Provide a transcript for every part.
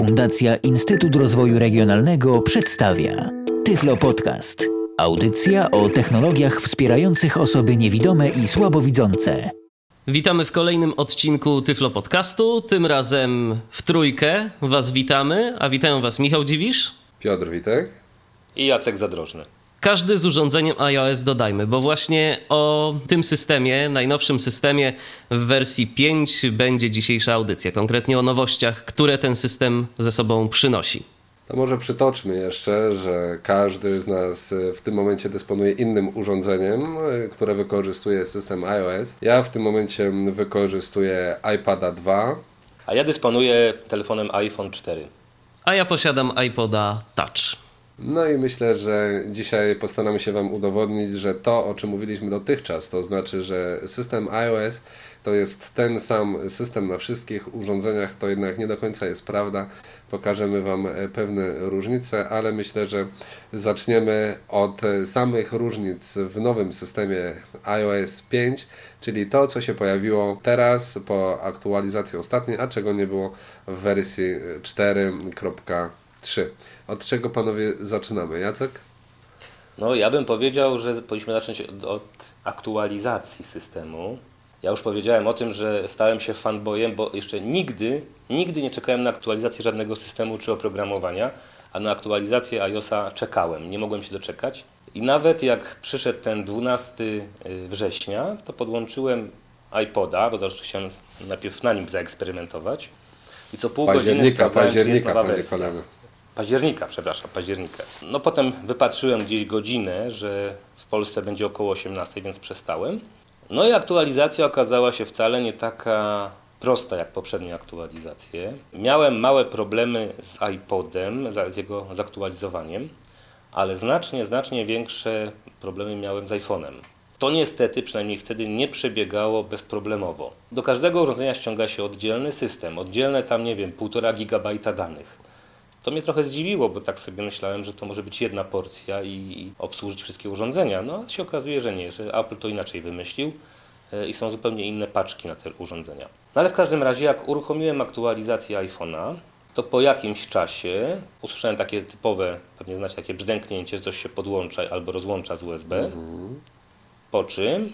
Fundacja Instytut Rozwoju Regionalnego przedstawia Tyflo Podcast. Audycja o technologiach wspierających osoby niewidome i słabowidzące. Witamy w kolejnym odcinku Tyflo Podcastu. Tym razem w trójkę Was witamy, a witają Was Michał Dziwisz, Piotr Witek i Jacek Zadrożny. Każdy z urządzeniem iOS dodajmy, bo właśnie o tym systemie, najnowszym systemie w wersji 5 będzie dzisiejsza audycja, konkretnie o nowościach, które ten system ze sobą przynosi. To może przytoczmy jeszcze, że każdy z nas w tym momencie dysponuje innym urządzeniem, które wykorzystuje system iOS. Ja w tym momencie wykorzystuję iPada 2. A ja dysponuję telefonem iPhone 4. A ja posiadam iPoda Touch. No i myślę, że dzisiaj postaramy się Wam udowodnić, że to, o czym mówiliśmy dotychczas, to znaczy, że system iOS to jest ten sam system na wszystkich urządzeniach, to jednak nie do końca jest prawda. Pokażemy Wam pewne różnice, ale myślę, że zaczniemy od samych różnic w nowym systemie iOS 5, czyli to, co się pojawiło teraz po aktualizacji ostatniej, a czego nie było w wersji 4.3. Od czego panowie zaczynamy? Jacek? No, ja bym powiedział, że powinniśmy zacząć od aktualizacji systemu. Ja już powiedziałem o tym, że stałem się fanboyem, bo jeszcze nigdy, nigdy nie czekałem na aktualizację żadnego systemu czy oprogramowania, a na aktualizację iOSa czekałem, nie mogłem się doczekać. I nawet jak przyszedł ten 12 y, września, to podłączyłem iPoda, bo zawsze chciałem najpierw na nim zaeksperymentować. I co pół października, godziny października, panie kolego października, przepraszam, października. No potem wypatrzyłem gdzieś godzinę, że w Polsce będzie około 18, więc przestałem. No i aktualizacja okazała się wcale nie taka prosta jak poprzednie aktualizacje. Miałem małe problemy z iPodem, z jego zaktualizowaniem, ale znacznie, znacznie większe problemy miałem z iPhone'em. To niestety, przynajmniej wtedy, nie przebiegało bezproblemowo. Do każdego urządzenia ściąga się oddzielny system, oddzielne tam, nie wiem, 1,5 GB danych. To mnie trochę zdziwiło, bo tak sobie myślałem, że to może być jedna porcja i obsłużyć wszystkie urządzenia. No, a się okazuje, że nie, że Apple to inaczej wymyślił e, i są zupełnie inne paczki na te urządzenia. No ale w każdym razie, jak uruchomiłem aktualizację iPhone'a, to po jakimś czasie usłyszałem takie typowe, pewnie znacie takie brzdęknięcie, że coś się podłącza albo rozłącza z USB, mhm. po czym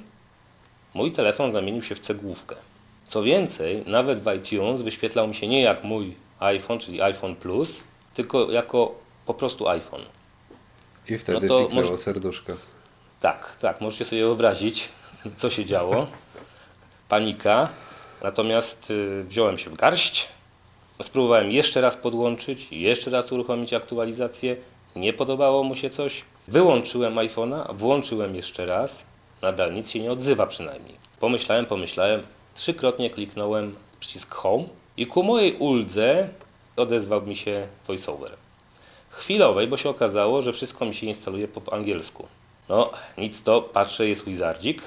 mój telefon zamienił się w cegłówkę. Co więcej, nawet w iTunes wyświetlał mi się nie jak mój iPhone, czyli iPhone Plus, tylko jako po prostu iPhone. I wtedy no fiknęło może... serduszko. Tak, tak, możecie sobie wyobrazić, co się działo. Panika. Natomiast y, wziąłem się w garść, spróbowałem jeszcze raz podłączyć, jeszcze raz uruchomić aktualizację. Nie podobało mu się coś. Wyłączyłem iPhone'a, włączyłem jeszcze raz. Nadal nic się nie odzywa przynajmniej. Pomyślałem, pomyślałem, trzykrotnie kliknąłem przycisk Home i ku mojej uldze odezwał mi się voiceover. Chwilowej, bo się okazało, że wszystko mi się instaluje po angielsku. No, nic to, patrzę, jest wizardzik,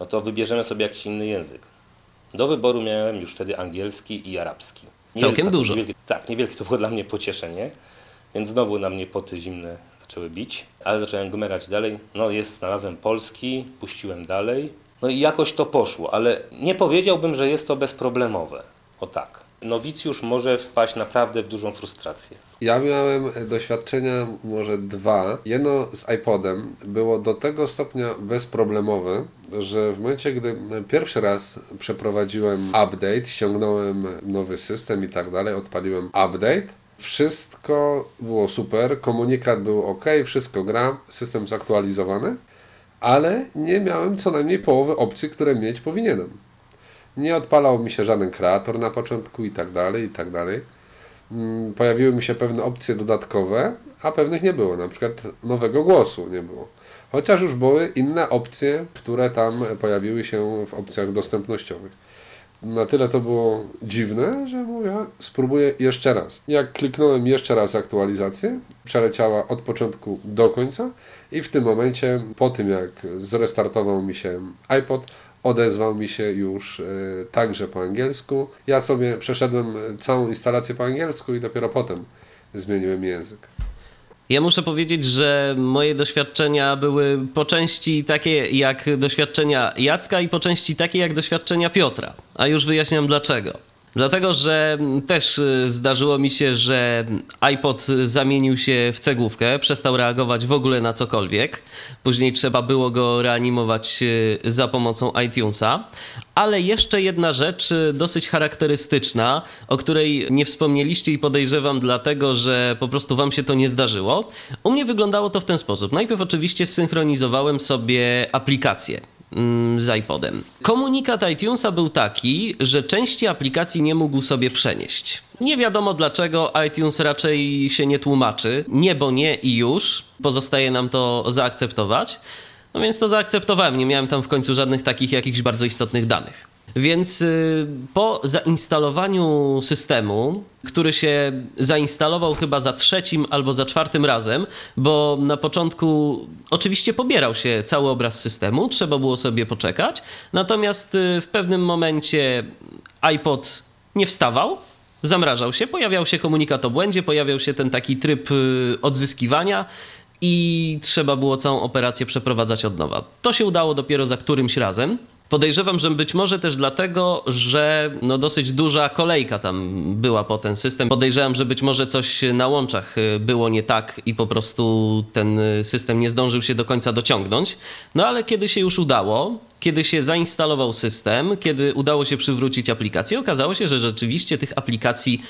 no to wybierzemy sobie jakiś inny język. Do wyboru miałem już wtedy angielski i arabski. Niewielkie, Całkiem dużo. Niewielkie, tak, niewielkie to było dla mnie pocieszenie, więc znowu na mnie poty zimne zaczęły bić, ale zacząłem gmerać dalej. No jest, znalazłem polski, puściłem dalej. No i jakoś to poszło, ale nie powiedziałbym, że jest to bezproblemowe. O tak nowicjusz może wpaść naprawdę w dużą frustrację. Ja miałem doświadczenia może dwa. Jedno z iPodem było do tego stopnia bezproblemowe, że w momencie, gdy pierwszy raz przeprowadziłem update, ściągnąłem nowy system i tak dalej, odpaliłem update, wszystko było super, komunikat był ok, wszystko gra, system zaktualizowany, ale nie miałem co najmniej połowy opcji, które mieć powinienem. Nie odpalał mi się żaden kreator na początku i tak dalej, i tak dalej. Mm, pojawiły mi się pewne opcje dodatkowe, a pewnych nie było. Na przykład nowego głosu nie było. Chociaż już były inne opcje, które tam pojawiły się w opcjach dostępnościowych. Na tyle to było dziwne, że mówię, spróbuję jeszcze raz. Jak kliknąłem jeszcze raz aktualizację, przeleciała od początku do końca i w tym momencie, po tym jak zrestartował mi się iPod, odezwał mi się już e, także po angielsku. Ja sobie przeszedłem całą instalację po angielsku i dopiero potem zmieniłem język. Ja muszę powiedzieć, że moje doświadczenia były po części takie jak doświadczenia Jacka i po części takie jak doświadczenia Piotra. A już wyjaśniam dlaczego. Dlatego, że też y, zdarzyło mi się, że iPod zamienił się w cegłówkę, przestał reagować w ogóle na cokolwiek. Później trzeba było go reanimować y, za pomocą iTunesa. Ale jeszcze jedna rzecz y, dosyć charakterystyczna, o której nie wspomnieliście i podejrzewam dlatego, że po prostu wam się to nie zdarzyło. U mnie wyglądało to w ten sposób. Najpierw oczywiście zsynchronizowałem sobie aplikacje Mm, z iPodem. Komunikat iTunesa był taki, że części aplikacji nie mógł sobie przenieść. Nie wiadomo dlaczego iTunes raczej się nie tłumaczy. Nie, bo nie i już. Pozostaje nam to zaakceptować. No więc to zaakceptowałem. Nie miałem tam w końcu żadnych takich jakichś bardzo istotnych danych. Więc y, po zainstalowaniu systemu, który się zainstalował chyba za trzecim albo za czwartym razem, bo na początku oczywiście pobierał się cały obraz systemu, trzeba było sobie poczekać, natomiast y, w pewnym momencie iPod nie wstawał, zamrażał się, pojawiał się komunikat o błędzie, pojawiał się ten taki tryb y, odzyskiwania i trzeba było całą operację przeprowadzać od nowa. To się udało dopiero za którymś razem. Podejrzewam, że być może też dlatego, że no dosyć duża kolejka tam była po ten system. Podejrzewam, że być może coś na łączach y, było nie tak i po prostu ten system nie zdążył się do końca dociągnąć. No ale kiedy się już udało, kiedy się zainstalował system, kiedy udało się przywrócić aplikację, okazało się, że rzeczywiście tych aplikacji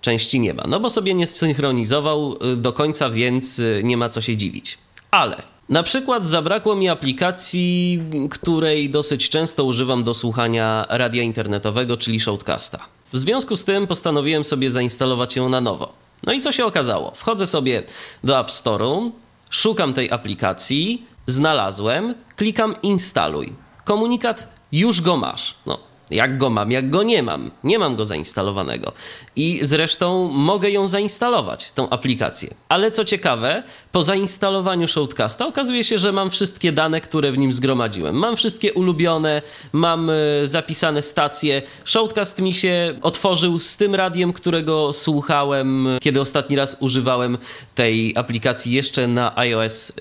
części nie ma. No bo sobie nie synchronizował y, do końca, więc y, nie ma co się dziwić. Ale na przykład zabrakło mi aplikacji, której dosyć często używam do słuchania radia internetowego, czyli Shoutcasta. W związku z tym postanowiłem sobie zainstalować ją na nowo. No i co się okazało? Wchodzę sobie do App Store'u, szukam tej aplikacji, znalazłem, klikam instaluj. Komunikat już go masz. No, jak go mam, jak go nie mam. Nie mam go zainstalowanego. I zresztą mogę ją zainstalować, tą aplikację. Ale co ciekawe, po zainstalowaniu Shoutcasta okazuje się, że mam wszystkie dane, które w nim zgromadziłem. Mam wszystkie ulubione, mam e, zapisane stacje. Shoutcast mi się otworzył z tym radiem, którego słuchałem, kiedy ostatni raz używałem tej aplikacji jeszcze na iOS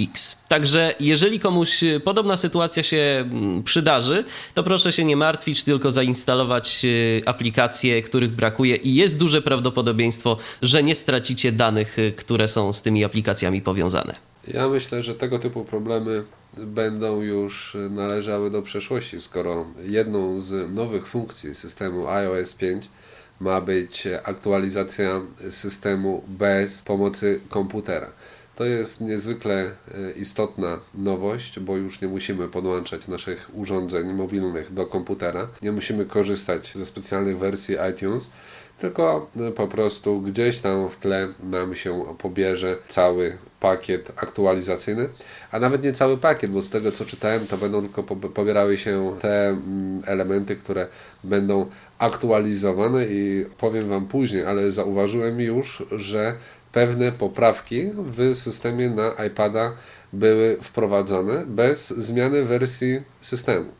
4X. Także jeżeli komuś podobna sytuacja się mm, przydarzy, to proszę się nie martwić, tylko zainstalować e, aplikacje, których brakuje i jest duże prawdopodobieństwo, że nie stracicie danych, e, które są z tymi aplikacjami powiązane. Ja myślę, że tego typu problemy będą już należały do przeszłości, skoro jedną z nowych funkcji systemu iOS 5 ma być aktualizacja systemu bez pomocy komputera. To jest niezwykle e, istotna nowość, bo już nie musimy podłączać naszych urządzeń mobilnych do komputera, nie musimy korzystać ze specjalnych wersji iTunes, tylko e, po prostu gdzieś tam w tle nam się pobierze cały pakiet aktualizacyjny, a nawet nie cały pakiet, bo z tego co czytałem, to będą tylko pobierały się te mm, elementy, które będą aktualizowane i powiem Wam później, ale zauważyłem już, że pewne poprawki w systemie na iPada były wprowadzone bez zmiany wersji systemu.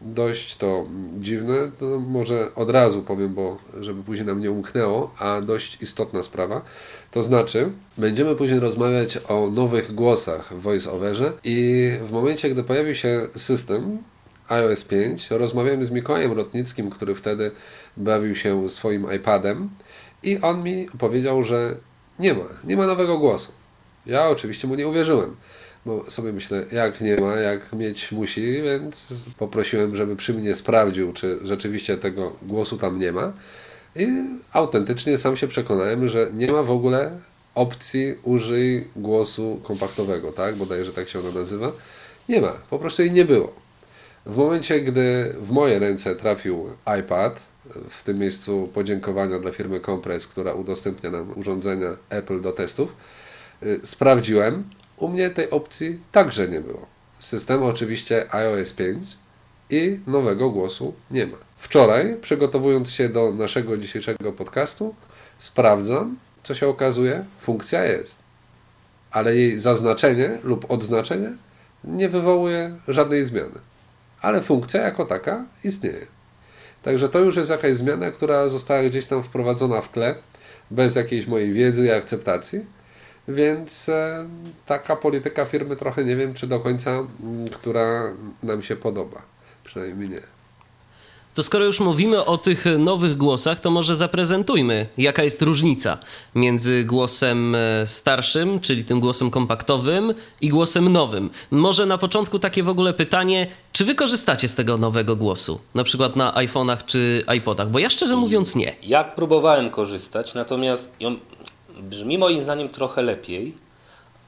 Dość to dziwne, to może od razu powiem, bo żeby później nam nie umknęło, a dość istotna sprawa. To znaczy, będziemy później rozmawiać o nowych głosach w VoiceOverze i w momencie, gdy pojawi się system iOS 5, rozmawiałem z Mikołajem Rotnickim, który wtedy bawił się swoim iPadem i on mi powiedział, że nie ma, nie ma nowego głosu. Ja oczywiście mu nie uwierzyłem, bo sobie myślę, jak nie ma, jak mieć musi, więc poprosiłem, żeby przy mnie sprawdził, czy rzeczywiście tego głosu tam nie ma. I autentycznie sam się przekonałem, że nie ma w ogóle opcji użyj głosu kompaktowego, tak? Bodajże tak się ona nazywa. Nie ma, po prostu jej nie było. W momencie, gdy w moje ręce trafił iPad, w tym miejscu podziękowania dla firmy Compress, która udostępnia nam urządzenia Apple do testów. Y, sprawdziłem, u mnie tej opcji także nie było. Systemu oczywiście iOS 5 i nowego głosu nie ma. Wczoraj, przygotowując się do naszego dzisiejszego podcastu, sprawdzam, co się okazuje, funkcja jest. Ale jej zaznaczenie lub odznaczenie nie wywołuje żadnej zmiany. Ale funkcja jako taka istnieje. Także to już jest jakaś zmiana, która została gdzieś tam wprowadzona w tle, bez jakiejś mojej wiedzy i akceptacji. Więc e, taka polityka firmy trochę nie wiem, czy do końca, m, która nam się podoba. Przynajmniej nie. To skoro już mówimy o tych nowych głosach, to może zaprezentujmy, jaka jest różnica między głosem e, starszym, czyli tym głosem kompaktowym, i głosem nowym. Może na początku takie w ogóle pytanie, czy wy korzystacie z tego nowego głosu? Na przykład na iPhone'ach czy iPodach? Bo ja szczerze mówiąc nie. Ja próbowałem korzystać, natomiast on brzmi moim zdaniem trochę lepiej,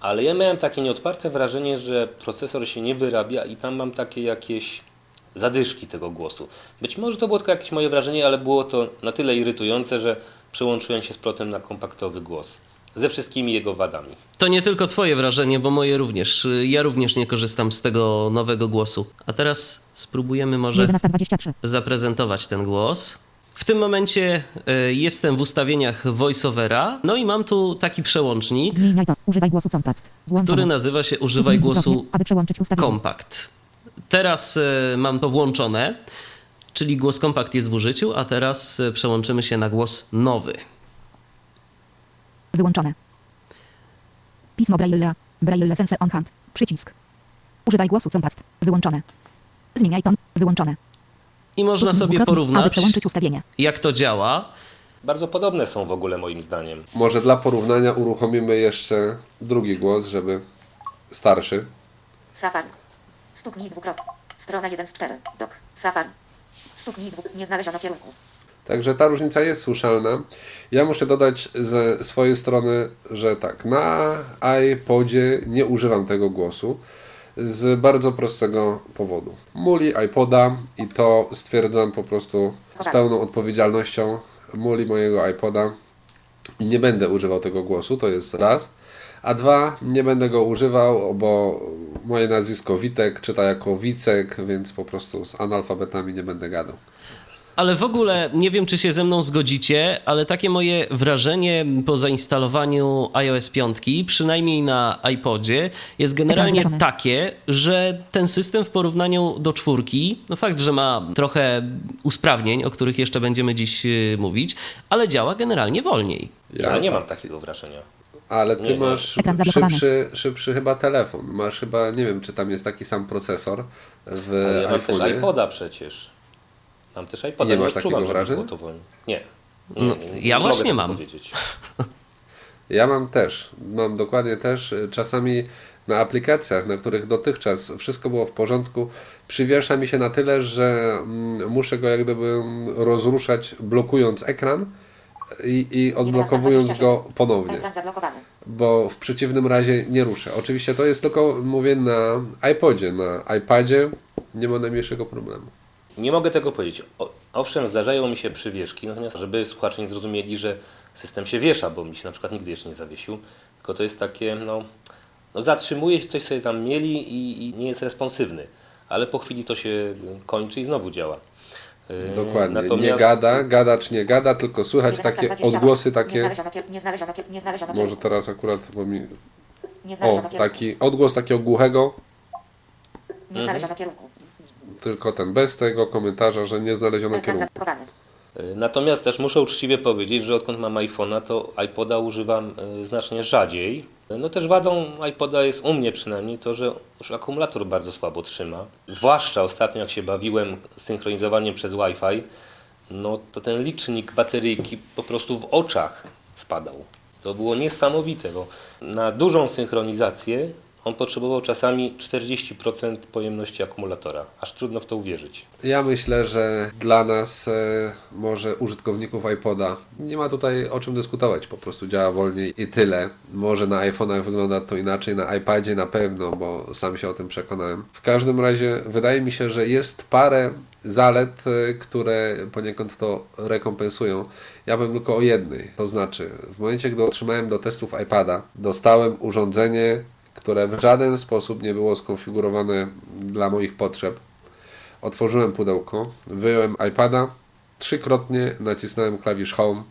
ale ja miałem takie nieodparte wrażenie, że procesor się nie wyrabia i tam mam takie jakieś zadyszki tego głosu. Być może to było tylko jakieś moje wrażenie, ale było to na tyle irytujące, że przełączyłem się z plotem na kompaktowy głos. Ze wszystkimi jego wadami. To nie tylko twoje wrażenie, bo moje również. Ja również nie korzystam z tego nowego głosu. A teraz spróbujemy może 11.23. zaprezentować ten głos. W tym momencie e, jestem w ustawieniach voiceovera, no i mam tu taki przełącznik, Zmieniaj to. Używaj głosu Compact. Włączone. który nazywa się Używaj głosu dwukrotnie, Teraz e, mam to włączone, czyli głos Compact jest w użyciu, a teraz e, przełączymy się na głos nowy. Wyłączone. Pismo Braille. Braille Sense on Hand. Przycisk. Używaj głosu Compact. Wyłączone. Zmieniaj ton. Wyłączone. I można sobie porównać, jak to działa. Bardzo podobne są w ogóle moim zdaniem. Może dla porównania uruchomimy jeszcze drugi głos, żeby starszy. Safari. Stuknij dwukrotnie. Strona 1 z 4. Dok. Safari. Stuknij dwu... Nie znaleziono kierunku. Także ta różnica jest słyszalna. Ja muszę dodać ze swojej strony, że tak, na iPodzie nie używam tego głosu z bardzo prostego powodu. Muli iPoda i to stwierdzam po prostu z pełną odpowiedzialnością. Muli mojego iPoda i nie będę używał tego głosu, to jest raz. A dwa, nie będę go używał, bo moje nazwisko Witek czyta jako Wicek, więc po prostu z analfabetami nie będę gadał. Ale w ogóle nie wiem, czy się ze mną zgodzicie, ale takie moje wrażenie po zainstalowaniu iOS 5, przynajmniej na iPodzie, jest generalnie takie, że ten system w porównaniu do czwórki, no fakt, że ma trochę usprawnień, o których jeszcze będziemy dziś y, mówić, ale działa generalnie wolniej. Ja, nie tak. mam takiego wrażenia. Ale ty Nie, nie. masz szybszy, szybszy chyba telefon. Masz chyba, nie wiem, czy tam jest taki sam procesor w Ale ja mam też iPhone'ie. iPoda przecież. Mam też iPoda. Nie masz odczuwam, takiego żeby wrażenia? było to wolniej. Nie. Nie, No, nie, nie, ja właśnie mam. Powiedzieć. Ja mam też. Mam dokładnie też. Czasami na aplikacjach, na których dotychczas wszystko było w porządku, przywiesza mi się na tyle, że mm, muszę go jak gdyby rozruszać, blokując ekran i, i odblokowując go ponownie. Bo w przeciwnym razie nie ruszę. Oczywiście to jest tylko, mówię, na iPodzie, na iPadzie nie ma najmniejszego problemu. Nie mogę tego powiedzieć. O, owszem, zdarzają mi się przywieszki, natomiast żeby słuchacze nie zrozumieli, że system się wiesza, bo mi się na przykład nigdy jeszcze nie zawiesił, tylko to jest takie, no, no zatrzymuje się, coś sobie tam mieli i, i nie jest responsywny, ale po chwili to się kończy i znowu działa. Yy, Dokładnie. Nie natomiast- gada, gada czy nie gada, tylko słychać 11:28. takie odgłosy Nie takie, znaleziono, kier... nie znaleziono, nie znaleziono może teraz akurat, bo mi... Nie O, znaleziono kierunku. taki odgłos takiego głuchego, Nie znaleziono kierunku. tylko ten, bez tego komentarza, że nie znaleziono kierunku. Yy, Natomiast też muszę uczciwie powiedzieć, że odkąd mam iPhone'a, to iPoda używam yy, znacznie rzadziej. No też wadą iPoda jest u mnie przynajmniej to, że już akumulator bardzo słabo trzyma. Zwłaszcza ostatnio jak się bawiłem synchronizowaniem przez Wi-Fi, no to ten licznik bateryjki po prostu w oczach spadał. To było niesamowite, bo na dużą synchronizację on potrzebował czasami 40% pojemności akumulatora. Aż trudno w to uwierzyć. Ja myślę, że dla nas, e, może użytkowników iPoda, nie ma tutaj o czym dyskutować, po prostu działa wolniej i tyle. Może na iPhone'ach wygląda to inaczej, na iPadzie na pewno, bo sam się o tym przekonałem. W każdym razie wydaje mi się, że jest parę zalet, e, które poniekąd to rekompensują. Ja bym tylko o jednej, to znaczy w momencie, gdy otrzymałem do testów iPada, dostałem urządzenie, które w żaden sposób nie było skonfigurowane dla moich potrzeb. Otworzyłem pudełko, wyjąłem iPada, trzykrotnie nacisnąłem klawisz Home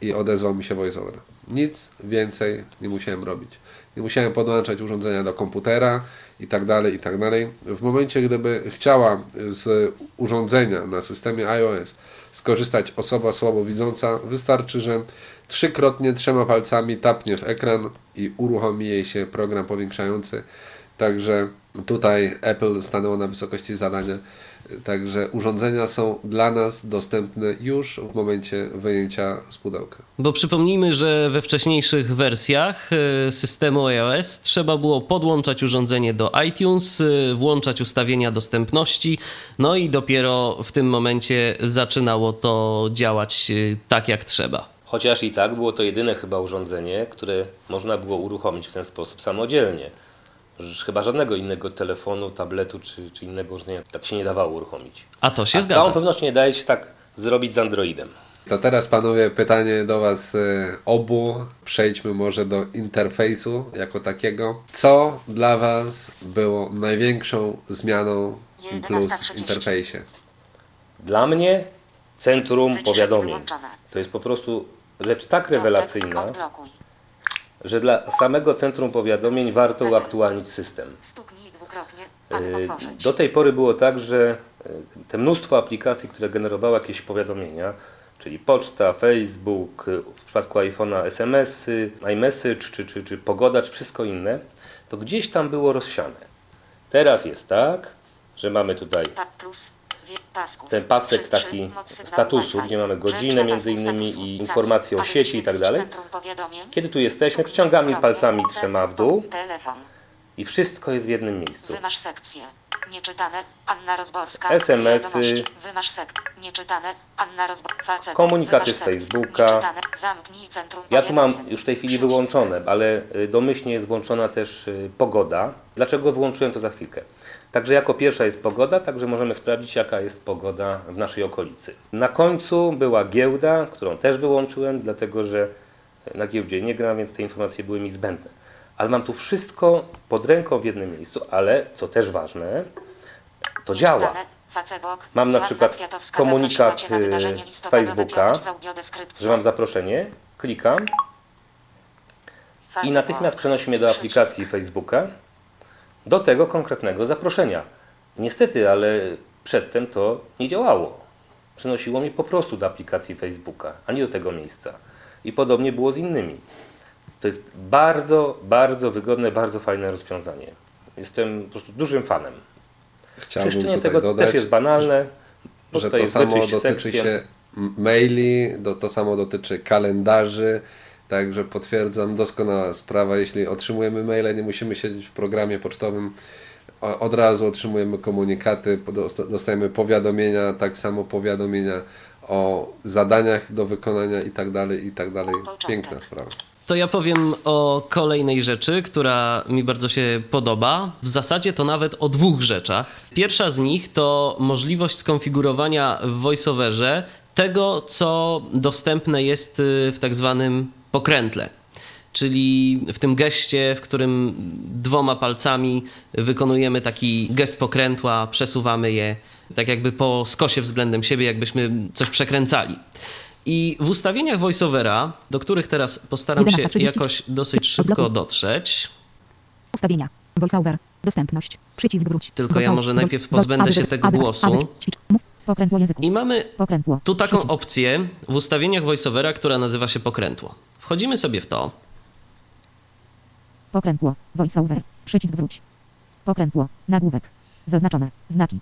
i odezwał mi się VoiceOver. Nic więcej nie musiałem robić. Nie musiałem podłączać urządzenia do komputera i tak dalej, i tak dalej. W momencie, gdyby chciała z urządzenia na systemie iOS skorzystać osoba słabowidząca, wystarczy, że trzykrotnie trzema palcami tapnie w ekran i uruchomi jej się program powiększający. Także tutaj Apple stanęło na wysokości zadania. Także urządzenia są dla nas dostępne już w momencie wyjęcia z pudełka. Bo przypomnijmy, że we wcześniejszych wersjach e, systemu iOS trzeba było podłączać urządzenie do iTunes, e, włączać ustawienia dostępności, no i dopiero w tym momencie zaczynało to działać e, tak jak trzeba. Chociaż i tak było to jedyne chyba urządzenie, które można było uruchomić w ten sposób samodzielnie. Chyba żadnego innego telefonu, tabletu czy, czy innego urządzenia tak się nie dawało uruchomić. A to się A z całą zgadza. pewnością nie daje się tak zrobić z Androidem. To teraz panowie pytanie do was e, obu. Przejdźmy może do interfejsu jako takiego. Co dla was było największą zmianą i plus w 11:30. interfejsie? Dla mnie centrum powiadomień to jest po prostu rzecz tak rewelacyjna, że dla samego centrum powiadomień warto uaktualnić system. Otworzyć. Do tej pory było tak, że yy, te mnóstwo aplikacji, które generowały jakieś powiadomienia, czyli poczta, Facebook, yy, w przypadku iPhone'a SMS-y, iMessage, czy, czy, czy pogoda, czy wszystko inne, to gdzieś tam było rozsiane. Teraz jest tak, że mamy tutaj Ten pasek taki statusu, gdzie mamy godzinę między innymi i informacje o sieci i tak dalej. Kiedy tu jesteśmy, przyciągamy palcami trzema w dół i wszystko jest w jednym miejscu. Wymasz sekcję. Nieczytane. Anna Rozborska. SMS-y. Wymasz sek. Nieczytane. Anna Rozborska. Komunikaty z Facebooka. Ja tu mam już w tej chwili wyłączone, ale y, domyślnie jest włączona też y, pogoda. Dlaczego wyłączyłem to za chwilkę? Także jako pierwsza jest pogoda, także możemy sprawdzić jaka jest pogoda w naszej okolicy. Na końcu była giełda, którą też wyłączyłem, dlatego że na giełdzie nie gram, więc te informacje były mi zbędne. Ale mam tu wszystko pod ręką w jednym miejscu, ale co też ważne, to działa. Mam na przykład komunikat, y, z Facebooka. Że mam zaproszenie, klikam i natychmiast przenosi mnie do aplikacji Facebooka, do tego konkretnego zaproszenia. Niestety, ale przedtem to nie działało. Przenosiło mnie po prostu do aplikacji Facebooka, a nie do tego miejsca. I podobnie było z innymi. To jest bardzo, bardzo wygodne, bardzo fajne rozwiązanie. Jestem po prostu dużym fanem. Chciałbym Czyszczenie tutaj tego dodać, też jest banalne. że to samo dotyczy sekcję. się maili, do, to samo dotyczy kalendarzy, także potwierdzam, doskonała sprawa, jeśli otrzymujemy maile, nie musimy siedzieć w programie pocztowym, od razu otrzymujemy komunikaty, dostajemy powiadomienia, tak samo powiadomienia o zadaniach do wykonania i tak dalej, i tak dalej. Piękna sprawa. To ja powiem o kolejnej rzeczy, która mi bardzo się podoba. W zasadzie to nawet o dwóch rzeczach. Pierwsza z nich to możliwość skonfigurowania w VoiceOverze tego, co dostępne jest y, w tak zwanym pokrętle. Czyli w tym geście, w którym dwoma palcami wykonujemy taki gest pokrętła, przesuwamy je tak jakby po skosie względem siebie, jakbyśmy coś przekręcali. I w ustawieniach voiceovera, do których teraz postaram się 11:30. jakoś dosyć szybko dotrzeć, Ustawienia. VoiceOver. Dostępność. Przycisk wróć. Tylko ja może najpierw pozbędę się tego głosu. Mów. Pokrętło języków. i mamy Pokrętło. tu taką Przycisk. opcję w ustawieniach voiceovera, która nazywa się pokrętło. Wchodzimy sobie w to. Pokrętło. VoiceOver. Przycisk wróć. Pokrętło. Nagłówek. Zaznaczone. Znaki.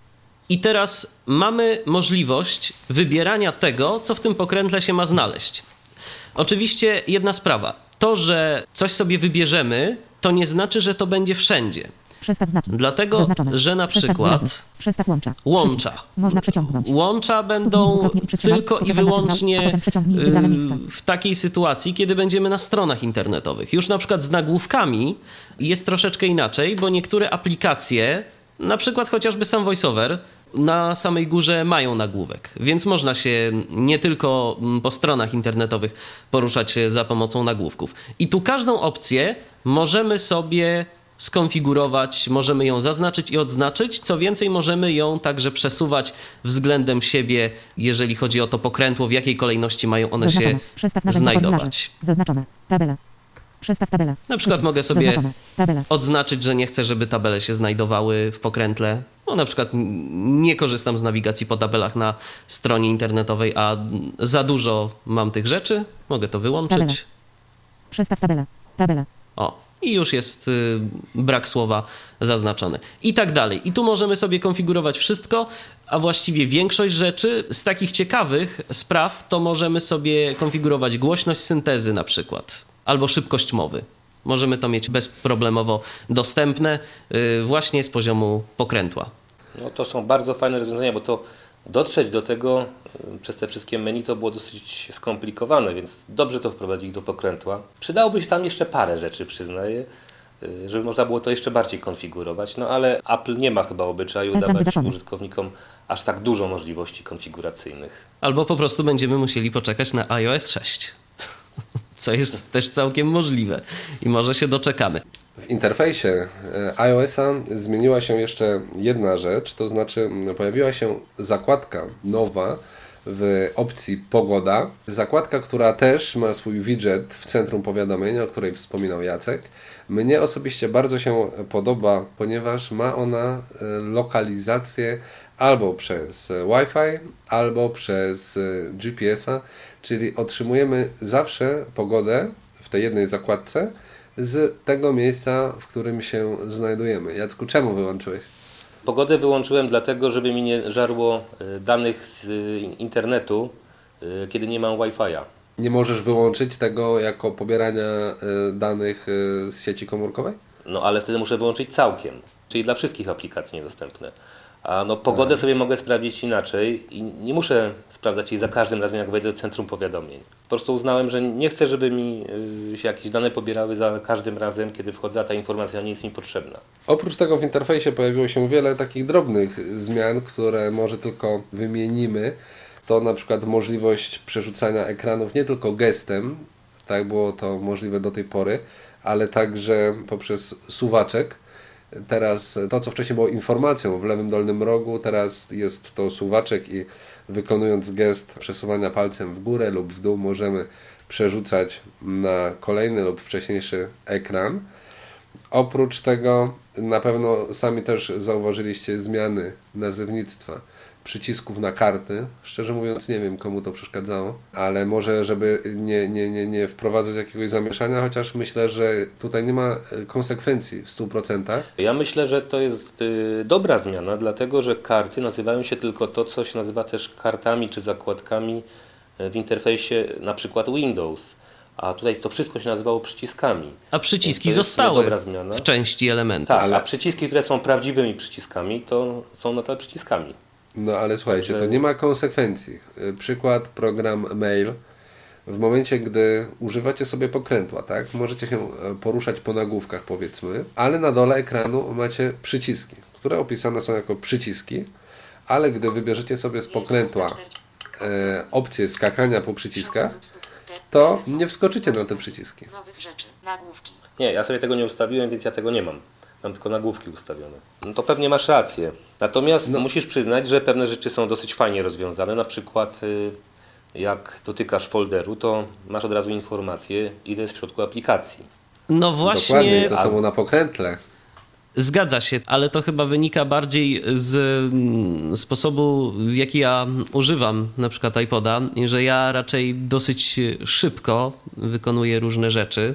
I teraz mamy możliwość wybierania tego, co w tym pokrętle się ma znaleźć. Oczywiście jedna sprawa. To, że coś sobie wybierzemy, to nie znaczy, że to będzie wszędzie. Przestaw znaki. Dlatego, Zaznaczone. że na Przestaw przykład wyrazy. Przestaw łącza. łącza. Można przeciągnąć. Łącza będą i tylko i sygnał, wyłącznie w takiej sytuacji, kiedy będziemy na stronach internetowych. Już na przykład z nagłówkami jest troszeczkę inaczej, bo niektóre aplikacje, na przykład chociażby sam VoiceOver, na samej górze mają nagłówek, więc można się nie tylko mm, po stronach internetowych poruszać się za pomocą nagłówków. I tu każdą opcję możemy sobie skonfigurować, możemy ją zaznaczyć i odznaczyć. Co więcej, możemy ją także przesuwać względem siebie, jeżeli chodzi o to pokrętło, w jakiej kolejności mają one się Zaznaczone. Przestaw formularze. znajdować. Zaznaczone. Tabela. Przestaw tabelę. Na przykład Przycisk. mogę sobie-. Tabela. Odznaczyć, że nie chcę, żeby tabele się znajdowały w pokrętle. No, na przykład nie korzystam z nawigacji po tabelach na stronie internetowej, a za dużo mam tych rzeczy. Mogę to Tabela. wyłączyć. Przestaw tabelę. Tabela. O, i już jest y, brak słowa zaznaczony. I tak dalej. I tu możemy sobie konfigurować wszystko, a właściwie większość rzeczy z takich ciekawych spraw to możemy sobie konfigurować głośność syntezy na przykład, albo szybkość mowy. Możemy to mieć bezproblemowo dostępne y, właśnie z poziomu pokrętła. No to są bardzo fajne rozwiązania, bo to dotrzeć do tego y, przez te wszystkie menu to było dosyć skomplikowane, więc dobrze to wprowadzić do pokrętła. Przydałoby się tam jeszcze parę rzeczy, przyznaję, y, żeby można było to jeszcze bardziej konfigurować, no ale Apple nie ma chyba obyczaju Ekran dawać użytkownikom aż tak dużo możliwości konfiguracyjnych. Albo po prostu będziemy musieli poczekać na iOS 6. Co jest też całkiem możliwe i może się doczekamy. W interfejsie e, iOS-a zmieniła się jeszcze jedna rzecz, to znaczy pojawiła się zakładka nowa w opcji Pogoda. Zakładka, która też ma swój widget w centrum powiadomienia, o której wspominał Jacek. Mnie osobiście bardzo się podoba, ponieważ ma ona e, lokalizację albo przez e, Wi-Fi, albo przez GPS-a, czyli otrzymujemy zawsze pogodę w tej jednej zakładce z tego miejsca, w którym się znajdujemy. Jacku, czemu wyłączyłeś? Pogodę wyłączyłem dlatego, żeby mi nie żarło y, danych z y, internetu, y, kiedy nie mam Wi-Fi'a. Nie możesz wyłączyć tego jako pobierania danych z sieci komórkowej? No ale wtedy muszę wyłączyć całkiem, czyli dla wszystkich aplikacji niedostępne. A no pogodę sobie mogę sprawdzić inaczej i nie muszę sprawdzać jej za każdym razem, jak wejdę do centrum powiadomień. Po prostu uznałem, że nie chcę, żeby mi y, się jakieś dane pobierały za każdym razem, kiedy wchodzę, a ta informacja nie jest mi potrzebna. Oprócz tego w interfejsie pojawiło się wiele takich drobnych zmian, które może tylko wymienimy. To na przykład możliwość przerzucania ekranów nie tylko gestem, tak było to możliwe do tej pory, ale także poprzez suwaczek. Teraz to, co wcześniej było informacją w lewym dolnym rogu, teraz jest to suwaczek i wykonując gest przesuwania palcem w górę lub w dół możemy przerzucać na kolejny lub wcześniejszy ekran. Oprócz tego na pewno sami też zauważyliście zmiany nazewnictwa przycisków na karty. Szczerze mówiąc nie wiem komu to przeszkadzało, ale może żeby nie, nie, nie, nie wprowadzać jakiegoś zamieszania, chociaż myślę, że tutaj nie ma e, konsekwencji w 100%. Ja myślę, że to jest y, dobra zmiana, dlatego że karty nazywają się tylko to, co się nazywa też kartami czy zakładkami y, w interfejsie na przykład Windows. A tutaj to wszystko się nazywało przyciskami. A przyciski zostały w części elementów. Tak, Ale- a przyciski, które są prawdziwymi przyciskami, to są nadal przyciskami. No ale słuchajcie, to nie ma konsekwencji. Y, Przykład, program mail. W momencie, gdy używacie sobie pokrętła, tak, możecie się e, poruszać po nagłówkach powiedzmy, ale na dole ekranu macie przyciski, które opisane są jako przyciski, ale gdy wybierzecie sobie z pokrętła e, opcję skakania po przyciskach, to nie wskoczycie na te przyciski. Nowych rzeczy. Nagłówki. Nie, ja sobie tego nie ustawiłem, więc ja tego nie mam. Mam tylko nagłówki ustawione. No to pewnie masz rację. Natomiast No. musisz przyznać, że pewne rzeczy są dosyć fajnie rozwiązane. Na przykład y, jak dotykasz folderu, to masz od razu informację, ile jest w środku aplikacji. No Dokładnie, właśnie, to samo na pokrętle. Zgadza się, ale to chyba wynika bardziej z mm, sposobu, w jaki ja używam na przykład iPoda, że ja raczej dosyć szybko wykonuję różne rzeczy,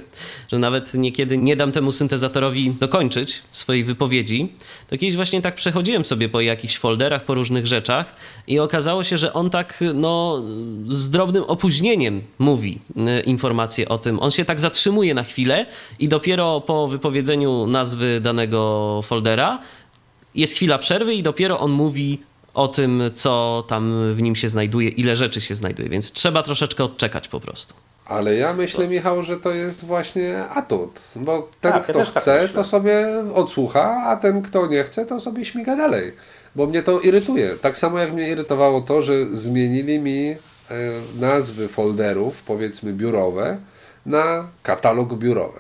że nawet niekiedy nie dam temu syntezatorowi dokończyć swojej wypowiedzi. Kiedyś właśnie tak przechodziłem sobie po jakichś folderach, po różnych rzeczach i okazało się, że on tak no, z drobnym opóźnieniem mówi y, informacje o tym. On się tak zatrzymuje na chwilę i dopiero po wypowiedzeniu nazwy danego foldera jest chwila przerwy i dopiero on mówi o tym, co tam w nim się znajduje, ile rzeczy się znajduje, więc trzeba troszeczkę odczekać po prostu. Ale ja myślę, Michał, że to jest właśnie atut, bo ten, Tak, ja kto też tak chce, myślę. to sobie odsłucha, a ten, kto nie chce, to sobie śmiga dalej. Bo mnie to irytuje. Tak samo jak mnie irytowało to, że zmienili mi e, nazwy folderów, powiedzmy biurowe, na katalog biurowy.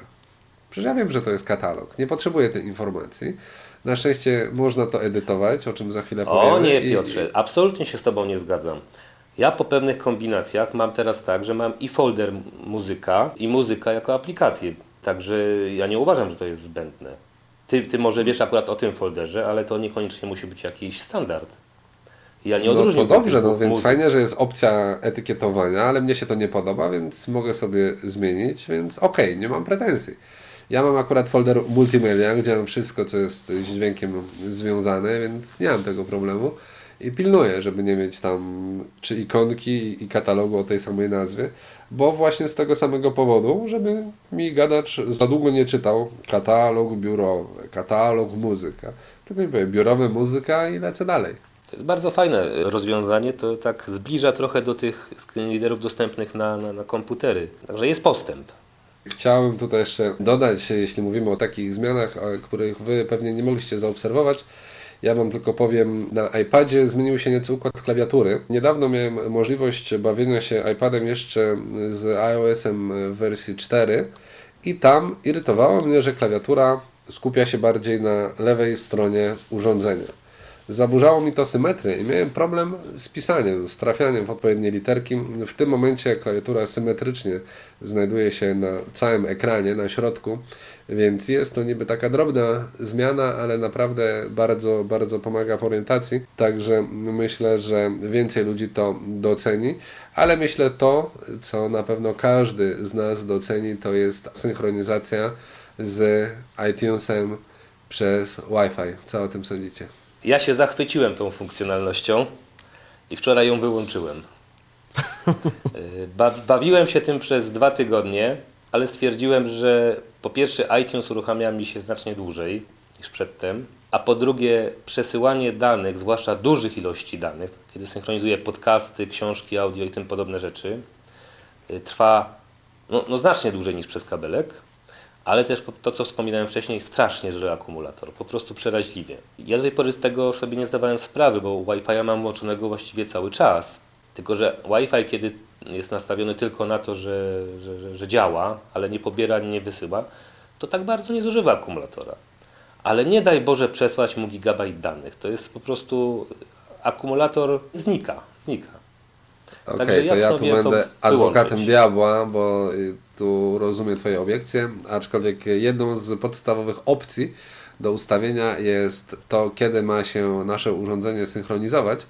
Przecież ja wiem, że to jest katalog. Nie potrzebuję tej informacji. Na szczęście można to edytować, o czym za chwilę powiemy. O nie, I- Piotrze, absolutnie się z Tobą nie zgadzam. Ja po pewnych kombinacjach mam teraz tak, że mam i folder muzyka, i muzyka jako aplikację. Także ja nie uważam, że to jest zbędne. Ty, ty może wiesz akurat o tym folderze, ale to niekoniecznie musi być jakiś standard. Ja nie No to dobrze, no więc muzyk. fajnie, że jest opcja etykietowania, ale mnie się to nie podoba, więc mogę sobie zmienić, więc okej, nie mam pretensji. Ja mam akurat folder multimedia, gdzie mam wszystko, co jest z dźwiękiem związane, więc nie mam tego problemu. I pilnuję, żeby nie mieć tam czy ikonki i katalogu o tej samej nazwie, bo właśnie z tego samego powodu, żeby mi gadacz za długo nie czytał katalog biurowy, katalog muzyka. Tylko mi powie biurowa muzyka i lecę dalej. To jest bardzo fajne rozwiązanie, to tak zbliża trochę do tych screenreaderów dostępnych na, na, na komputery. Także jest postęp. Chciałem tutaj jeszcze dodać, jeśli mówimy o takich zmianach, których Wy pewnie nie mogliście zaobserwować, ja Wam tylko powiem, na iPadzie zmienił się nieco układ klawiatury. Niedawno miałem możliwość bawienia się iPadem jeszcze z iOS-em w wersji 4 i tam irytowało mnie, że klawiatura skupia się bardziej na lewej stronie urządzenia. Zaburzało mi to symetrię i miałem problem z pisaniem, z trafianiem w odpowiednie literki. W tym momencie klawiatura symetrycznie znajduje się na całym ekranie, na środku, więc jest to niby taka drobna zmiana, ale naprawdę bardzo, bardzo pomaga w orientacji. Także myślę, że więcej ludzi to doceni, ale myślę to, co na pewno każdy z nas doceni, to jest synchronizacja z iTunesem przez Wi-Fi. Co o tym sądzicie? Ja się zachwyciłem tą funkcjonalnością i wczoraj ją wyłączyłem. Ba bawiłem się tym przez dwa tygodnie, ale stwierdziłem, że po pierwsze iTunes uruchamia mi się znacznie dłużej niż przedtem, a po drugie przesyłanie danych, zwłaszcza dużych ilości danych, kiedy synchronizuję podcasty, książki, audio i tym podobne rzeczy, y, trwa no, no znacznie dłużej niż przez kabelek ale też to, co wspominałem wcześniej, strasznie żre akumulator, po prostu przeraźliwie. Ja do tej pory z tego sobie nie zdawałem sprawy, bo Wi-Fi mam włączonego właściwie cały czas, tylko że Wi-Fi, kiedy jest nastawiony tylko na to, że, że, że, działa, ale nie pobiera nie wysyła, to tak bardzo nie zużywa akumulatora. Ale nie daj Boże przesłać mu gigabajt danych. To jest po prostu akumulator znika, znika. Okej, okay, to ja tu będę adwokatem diabła, bo y, tu rozumiem Twoje obiekcje, aczkolwiek jedną z podstawowych opcji do ustawienia jest to, kiedy ma się nasze urządzenie synchronizować.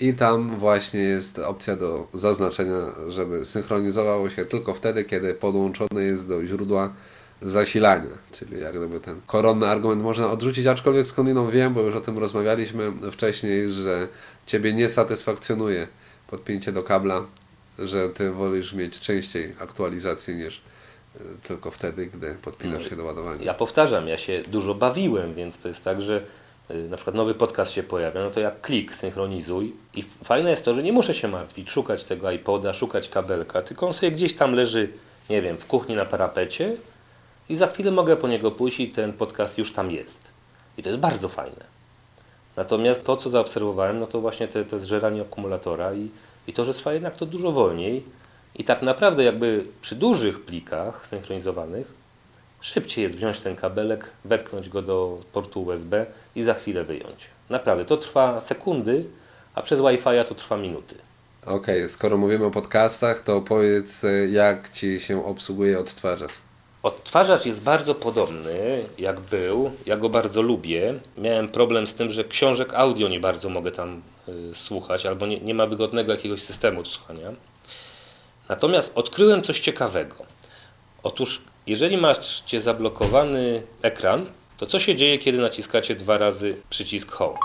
I tam właśnie jest opcja do zaznaczenia, żeby synchronizowało się tylko wtedy, kiedy podłączone jest do źródła zasilania. Czyli jak gdyby ten koronny argument można odrzucić, aczkolwiek skądinąd wiem, bo już o tym rozmawialiśmy wcześniej, że Ciebie nie satysfakcjonuje podpięcie do kabla, że Ty wolisz mieć częściej aktualizację niż e, tylko wtedy, gdy podpinasz się do ładowania. Ja powtarzam, ja się dużo bawiłem, więc to jest tak, że e, na przykład nowy podcast się pojawia, no to jak klik, synchronizuj i fajne jest to, że nie muszę się martwić, szukać tego iPoda, szukać kabelka, tylko on sobie gdzieś tam leży, nie wiem, w kuchni na parapecie i za chwilę mogę po niego pójść i ten podcast już tam jest. I to jest bardzo fajne. Natomiast to, co zaobserwowałem, no to właśnie te, te zżeranie akumulatora i, i to, że trwa jednak to dużo wolniej. I tak naprawdę jakby przy dużych plikach synchronizowanych szybciej jest wziąć ten kabelek, wetknąć go do portu USB i za chwilę wyjąć. Naprawdę, to trwa sekundy, a przez Wi-Fi to trwa minuty. Okej, okay, skoro mówimy o podcastach, to powiedz, jak Ci się obsługuje odtwarzacz? Odtwarzacz jest bardzo podobny, jak był. Ja go bardzo lubię. Miałem problem z tym, że książek audio nie bardzo mogę tam y, słuchać, albo nie, nie ma wygodnego jakiegoś systemu do słuchania. Natomiast odkryłem coś ciekawego. Otóż, jeżeli macie zablokowany ekran, to co się dzieje, kiedy naciskacie dwa razy przycisk Home?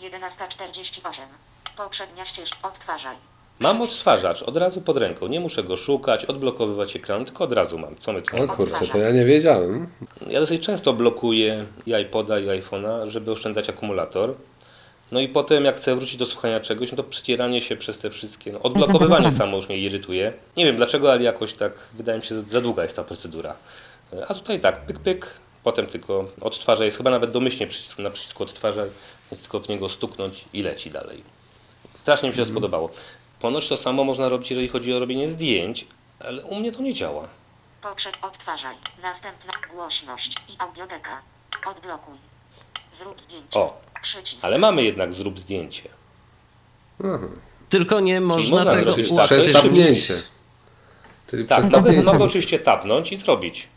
11.48. Poprzednia ścieżka. Odtwarzaj. Mam odtwarzacz od razu pod ręką. Nie muszę go szukać, odblokowywać ekran, tylko od razu mam. Co my tu O kurczę, to ja nie wiedziałem. Ja dosyć często blokuję i iPoda, i iPhone'a, żeby oszczędzać akumulator. No i potem, jak chcę wrócić do słuchania czegoś, no to przecieranie się przez te wszystkie. No, odblokowywanie samo już mnie irytuje. Nie wiem dlaczego, ale jakoś tak wydaje mi się, że za długa jest ta procedura. A tutaj tak, pyk, pyk, potem tylko odtwarza. Jest chyba nawet domyślnie przycisk na przycisku odtwarza, więc tylko w niego stuknąć i leci dalej. Strasznie mi się to mm. spodobało. Ponoć to samo można robić, jeżeli chodzi o robienie zdjęć, ale u mnie to nie działa. Poprzed odtwarzaj. Następna głośność i audioteka. Odblokuj. Zrób zdjęcie. O, Przycisk. ale mamy jednak zrób zdjęcie. Mhm. Tylko nie można, można tego ułatwić. Przez tapnięcie. Czyli tak, przez mogę, mogę oczywiście tapnąć i zrobić.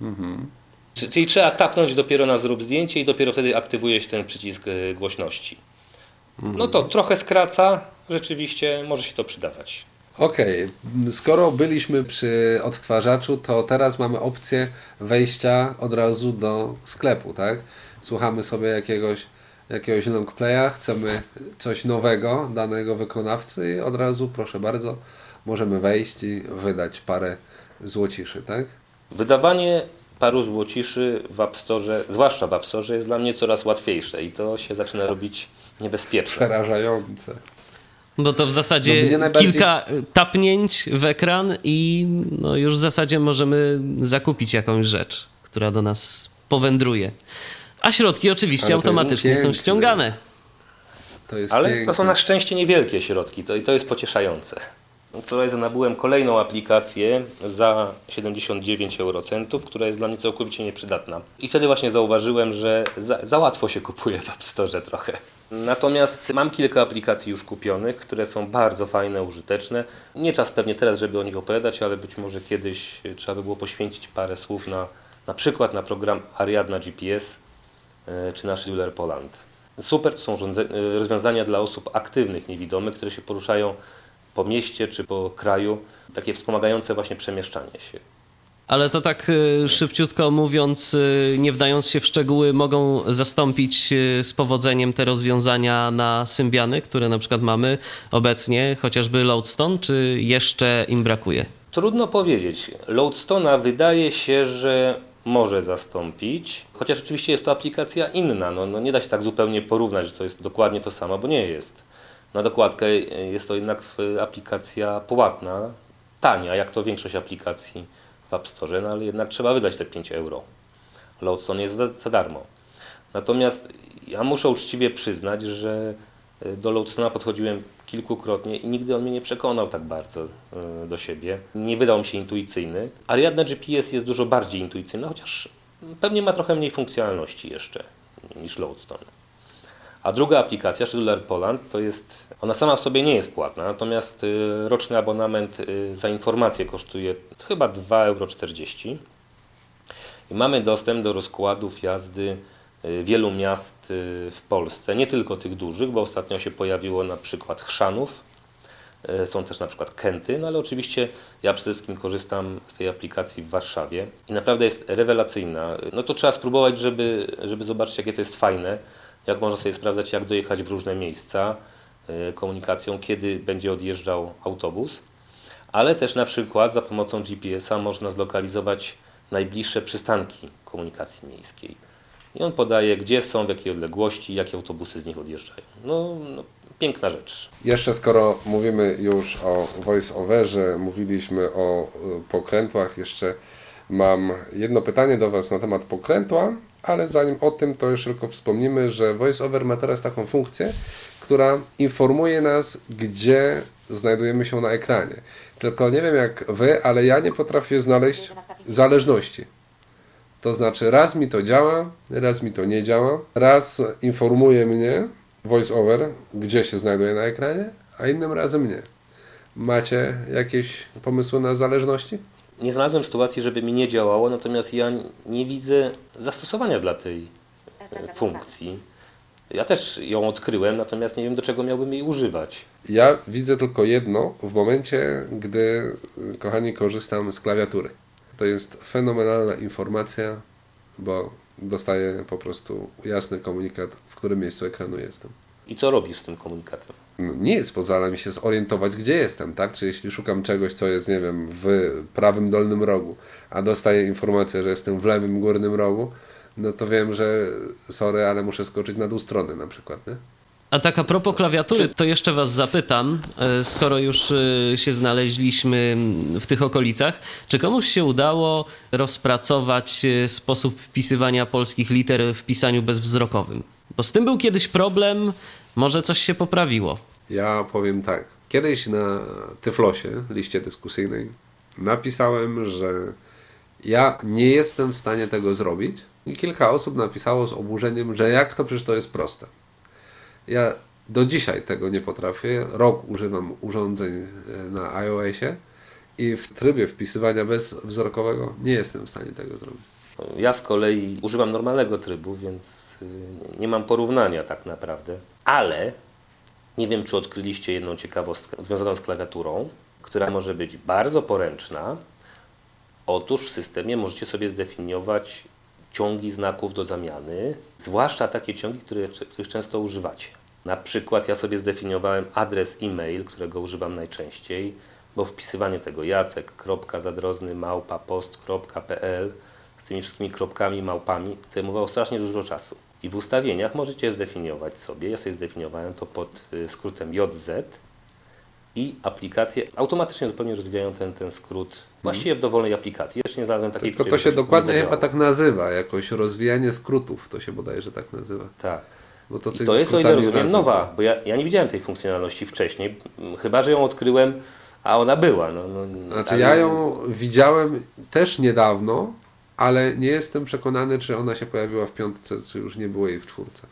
Mhm. Czyli trzeba tapnąć dopiero na zrób zdjęcie i dopiero wtedy aktywuje się ten przycisk głośności. No to trochę skraca, rzeczywiście może się to przydawać. Okej, skoro byliśmy przy odtwarzaczu, to teraz mamy opcję wejścia od razu do sklepu, tak? Słuchamy sobie jakiegoś, jakiegoś long playa, chcemy coś nowego danego wykonawcy i od razu, proszę bardzo, możemy wejść i wydać parę złociszy, tak? Wydawanie paru złociszy w App Store, zwłaszcza w App Store, jest dla mnie coraz łatwiejsze i to się zaczyna robić niebezpieczne. Przerażające. Bo to w No zasadzie mnie najbardziej- kilka tapnięć w ekran i no już w zasadzie możemy zakupić jakąś rzecz, która do nas powędruje. A środki oczywiście Ale automatycznie są ściągane. To jest Ale piękne. to są na szczęście niewielkie środki to, i to jest pocieszające. Wczoraj nabyłem kolejną aplikację za 79 eurocentów, która jest dla mnie całkowicie nieprzydatna. I wtedy właśnie zauważyłem, że za, za łatwo się kupuje w App Store trochę. Natomiast mam kilka aplikacji już kupionych, które są bardzo fajne, użyteczne. Nie czas pewnie teraz, żeby o nich opowiadać, ale być może kiedyś trzeba by było poświęcić parę słów na, na przykład na program Ariadna GPS e, czy na Scheduler Poland. Super to są e, rozwiązania dla osób aktywnych, niewidomych, które się poruszają po mieście czy po kraju, takie wspomagające właśnie przemieszczanie się. Ale to tak y, szybciutko mówiąc, y, nie wdając się w szczegóły, mogą zastąpić y, z powodzeniem te rozwiązania na Symbiany, które na przykład mamy obecnie, chociażby Lodestone, czy jeszcze im brakuje? Trudno powiedzieć. Loadstone'a wydaje się, że może zastąpić, chociaż oczywiście jest to aplikacja inna. No, no nie da się tak zupełnie porównać, że to jest dokładnie to samo, bo nie jest. Na dokładkę e, jest to jednak e, aplikacja płatna, tania, jak to większość aplikacji w App Store, no ale jednak trzeba wydać te 5 euro. Loadstone jest za, darmo. Natomiast ja muszę uczciwie przyznać, że e, do Loadstone'a podchodziłem kilkukrotnie i nigdy on mnie nie przekonał tak bardzo do siebie. Nie wydał mi się intuicyjny. Ariadna GPS jest dużo bardziej intuicyjna, chociaż pewnie ma trochę mniej funkcjonalności jeszcze niż Loadstone. A druga aplikacja, Scheduler Poland, to jest, ona sama w sobie nie jest płatna, natomiast y, roczny abonament y, za informację kosztuje chyba 2,40 euro. I mamy dostęp do rozkładów jazdy y, wielu miast w Polsce, nie tylko tych dużych, bo ostatnio się pojawiło na przykład Chrzanów, są też na przykład Kęty, no ale oczywiście ja przede wszystkim korzystam z tej aplikacji w Warszawie i naprawdę jest rewelacyjna. No to trzeba spróbować, żeby, żeby zobaczyć jakie to jest fajne, jak można sobie sprawdzać jak dojechać w różne miejsca y, komunikacją, kiedy będzie odjeżdżał autobus ale też na przykład za pomocą GPS-a można zlokalizować najbliższe przystanki komunikacji miejskiej. I on podaje, gdzie są, w jakiej odległości, jakie autobusy z nich odjeżdżają. No, no piękna rzecz. Jeszcze skoro mówimy już o voice-overze, mówiliśmy o y, pokrętłach, jeszcze mam jedno pytanie do Was na temat pokrętła, ale zanim o tym, to jeszcze tylko wspomnimy, że voice-over ma teraz taką funkcję, która informuje nas, gdzie znajdujemy się na ekranie. Tylko nie wiem jak Wy, ale ja nie potrafię znaleźć zależności. To znaczy, raz mi to działa, raz mi to nie działa, raz informuje mnie voice-over, gdzie się znajduje na ekranie, a innym razem nie. Macie jakieś pomysły na zależności? Nie znalazłem sytuacji, żeby mi nie działało, natomiast ja nie widzę zastosowania dla tej e, funkcji. Ja też ją odkryłem, natomiast nie wiem, do czego miałbym jej używać. Ja widzę tylko jedno w momencie, gdy, kochani, korzystam z klawiatury. To jest fenomenalna informacja, bo dostaję po prostu jasny komunikat, w którym miejscu ekranu jestem. I co robisz z tym komunikatem? No, nic pozwala mi się zorientować, gdzie jestem, tak? Czy jeśli szukam czegoś, co jest, nie wiem, w prawym dolnym rogu, a dostaję informację, że jestem w lewym górnym rogu, no to wiem, że sorry, ale muszę skoczyć na dół strony na przykład, nie? A tak a propos klawiatury, to jeszcze was zapytam, e, skoro już e, się znaleźliśmy w tych okolicach, czy komuś się udało rozpracować e, sposób wpisywania polskich liter w pisaniu bezwzrokowym? Bo z tym był kiedyś problem, może coś się poprawiło. Ja powiem tak. Kiedyś na Tyflosie, liście dyskusyjnej, napisałem, że ja nie jestem w stanie tego zrobić i kilka osób napisało z oburzeniem, że jak to przecież to jest proste. Ja do dzisiaj tego nie potrafię. Rok używam urządzeń e, na iOSie i w trybie wpisywania bezwzrokowego nie jestem w stanie tego zrobić. Ja z kolei używam normalnego trybu, więc y, nie mam porównania tak naprawdę. Ale nie wiem, czy odkryliście jedną ciekawostkę związaną z klawiaturą. która może być bardzo poręczna. Otóż w systemie możecie sobie zdefiniować ciągi znaków do zamiany, zwłaszcza takie ciągi, które, których często używacie. Na przykład ja sobie zdefiniowałem adres e-mail, którego używam najczęściej, bo wpisywanie tego jacek.zadrozny małpa post.pl z tymi wszystkimi kropkami, małpami zajmowało strasznie dużo czasu. I w ustawieniach możecie zdefiniować sobie, ja sobie zdefiniowałem to pod y, skrótem JZ i aplikacje automatycznie zupełnie rozwijają ten, ten skrót właściwie w dowolnej aplikacji. Jeszcze nie znalazłem takiej, Tylko to się dokładnie nie chyba tak nazywa, jakoś rozwijanie skrótów, to się bodajże tak nazywa. Tak. Bo to to jest o ile rozumiem nowa, bo ja, ja nie widziałem tej funkcjonalności wcześniej, chyba że ją odkryłem, a ona była. No, no, Znaczy ja ją widziałem też niedawno, ale nie jestem przekonany, czy ona się pojawiła w piątce, czy już nie było jej w czwórce.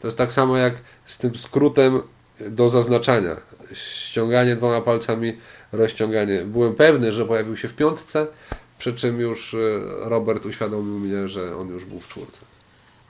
To jest tak samo jak z tym skrótem do zaznaczania. Ściąganie dwoma palcami, rozciąganie. Byłem pewny, że pojawił się w piątce, przy czym już e, Robert uświadomił mnie, że on już był w czwórce.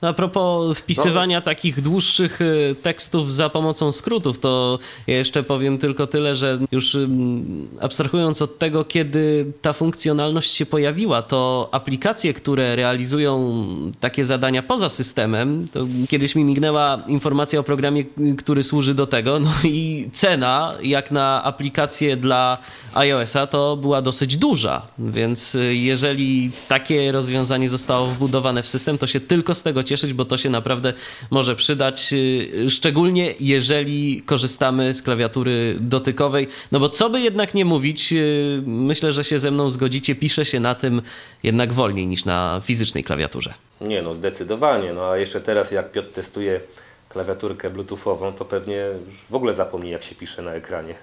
No A propos wpisywania takich dłuższych y, tekstów za pomocą skrótów, to ja jeszcze powiem tylko tyle, że już ym, abstrahując od tego, kiedy ta funkcjonalność się pojawiła, to aplikacje, które realizują takie zadania poza systemem, to kiedyś mi mignęła informacja o programie, y, który służy do tego, no i cena, jak na aplikację dla iOS-a, to była dosyć duża, więc y, jeżeli takie rozwiązanie zostało wbudowane w system, to się tylko z tego cieszyć, bo to się naprawdę może przydać, y, szczególnie jeżeli korzystamy z klawiatury dotykowej, no bo co by jednak nie mówić, y, myślę, że się ze mną zgodzicie, pisze się na tym jednak wolniej niż na fizycznej klawiaturze. Nie no, zdecydowanie. No a jeszcze teraz jak Piotr testuje klawiaturkę bluetoothową, to pewnie już w ogóle zapomni jak się pisze na ekranie.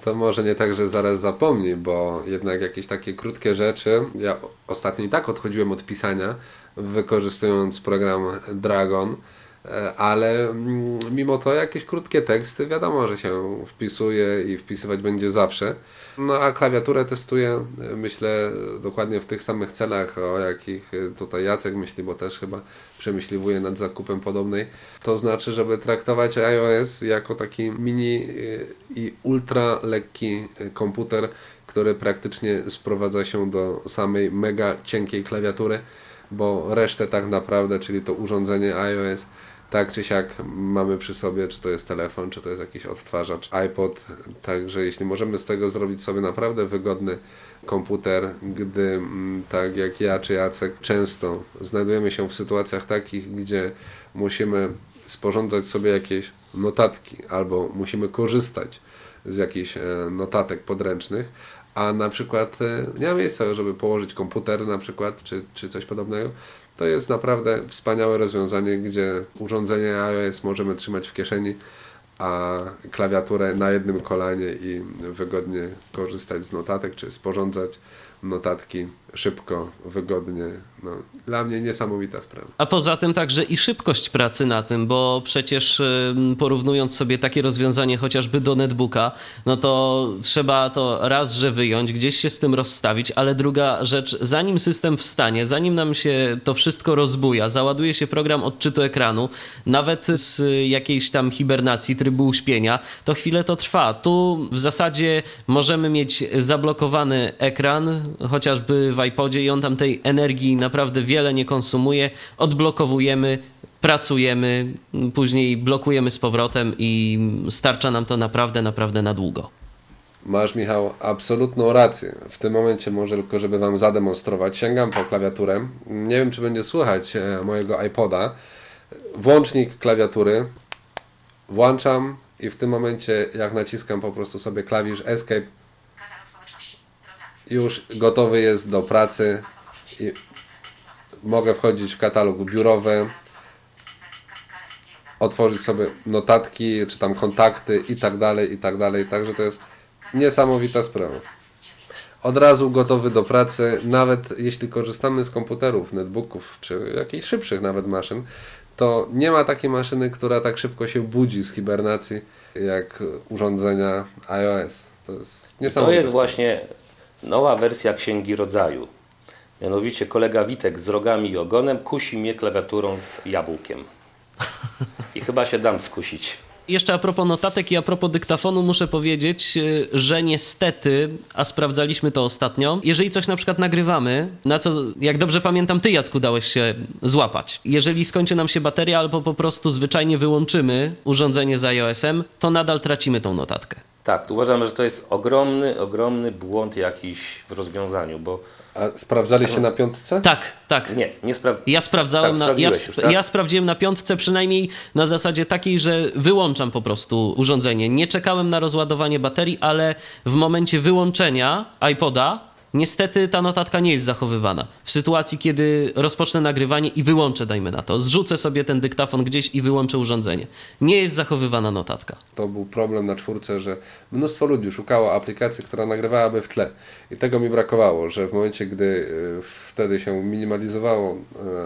To może nie tak, że zaraz zapomni, bo jednak jakieś takie krótkie rzeczy. Ja ostatnio i tak odchodziłem od pisania, wykorzystując program Dragon, e, ale mm, mimo to jakieś krótkie teksty wiadomo, że się wpisuje i wpisywać będzie zawsze. No a klawiaturę testuję, e, myślę, dokładnie w tych samych celach, o jakich e, tutaj Jacek myśli, bo też chyba przemyśliwuje nad zakupem podobnej. To znaczy, żeby traktować iOS jako taki mini i ultra lekki komputer, który praktycznie sprowadza się do samej mega cienkiej klawiatury, bo resztę tak naprawdę, czyli to urządzenie iOS, tak czy siak mamy przy sobie, czy to jest telefon, czy to jest jakiś odtwarzacz, iPod, także jeśli możemy z tego zrobić sobie naprawdę wygodny komputer, gdy mm, tak jak ja czy Jacek często znajdujemy się w sytuacjach takich, gdzie musimy sporządzać sobie jakieś notatki albo musimy korzystać z jakichś e, notatek podręcznych, a na przykład e, nie ma miejsca, żeby położyć komputer na przykład, czy, czy coś podobnego, to jest naprawdę wspaniałe rozwiązanie, gdzie urządzenie iOS możemy trzymać w kieszeni, a klawiaturę na jednym kolanie i wygodnie korzystać z notatek, czy sporządzać notatki szybko, wygodnie. No, dla mnie niesamowita sprawa. A poza tym także i szybkość pracy na tym, bo przecież porównując sobie takie rozwiązanie chociażby do netbooka, no to trzeba to raz, że wyjąć, gdzieś się z tym rozstawić, ale druga rzecz, zanim system wstanie, zanim nam się to wszystko rozbuja, załaduje się program odczytu ekranu, nawet z jakiejś tam hibernacji, trybu uśpienia, to chwilę to trwa. Tu w zasadzie możemy mieć zablokowany ekran, chociażby w iPodzie i on tam tej energii naprawdę wiele nie konsumuje. Odblokowujemy, pracujemy, później blokujemy z powrotem i starcza nam to naprawdę, naprawdę na długo. Masz, Michał, absolutną rację. W tym momencie może tylko, żeby Wam zademonstrować, sięgam po klawiaturę. Nie wiem, czy będzie słychać e, mojego iPoda. Włącznik klawiatury. Włączam i w tym momencie, jak naciskam po prostu sobie klawisz Escape. Już gotowy jest do pracy i mogę wchodzić w katalog biurowy, otworzyć sobie notatki, czy tam kontakty i tak dalej, i tak dalej. Także to jest niesamowita sprawa. Od razu gotowy do pracy, nawet jeśli korzystamy z komputerów, netbooków, czy jakichś szybszych nawet maszyn, to nie ma takiej maszyny, która tak szybko się budzi z hibernacji, jak urządzenia iOS. To jest To niesamowite. jest właśnie nowa wersja Księgi Rodzaju. Mianowicie kolega Witek z rogami i ogonem kusi mnie klawiaturą z jabłkiem. I chyba się dam skusić. Jeszcze a propos notatek i a propos dyktafonu muszę powiedzieć, y, że niestety, a sprawdzaliśmy to ostatnio, jeżeli coś na przykład nagrywamy, na co, jak dobrze pamiętam, ty Jacku dałeś się złapać. Jeżeli skończy nam się bateria albo po prostu zwyczajnie wyłączymy urządzenie z iOS-em, to nadal tracimy tą notatkę. Tak, uważam, że to jest ogromny, ogromny błąd jakiś w rozwiązaniu, bo A sprawdzaliście na piątce? Tak, tak. nie, nie spra- Ja sprawdzałem, Tak, na, ja, już, tak? ja sprawdziłem na piątce przynajmniej na zasadzie takiej, że wyłączam po prostu urządzenie. Nie czekałem na rozładowanie baterii, ale w momencie wyłączenia iPoda niestety ta notatka nie jest zachowywana. W sytuacji, kiedy rozpocznę nagrywanie i wyłączę, dajmy na to, zrzucę sobie ten dyktafon gdzieś i wyłączę urządzenie. Nie jest zachowywana notatka. To był problem na czwórce, że mnóstwo ludzi szukało aplikacji, która nagrywałaby w tle. I tego mi brakowało, że w momencie, gdy y, wtedy się minimalizowało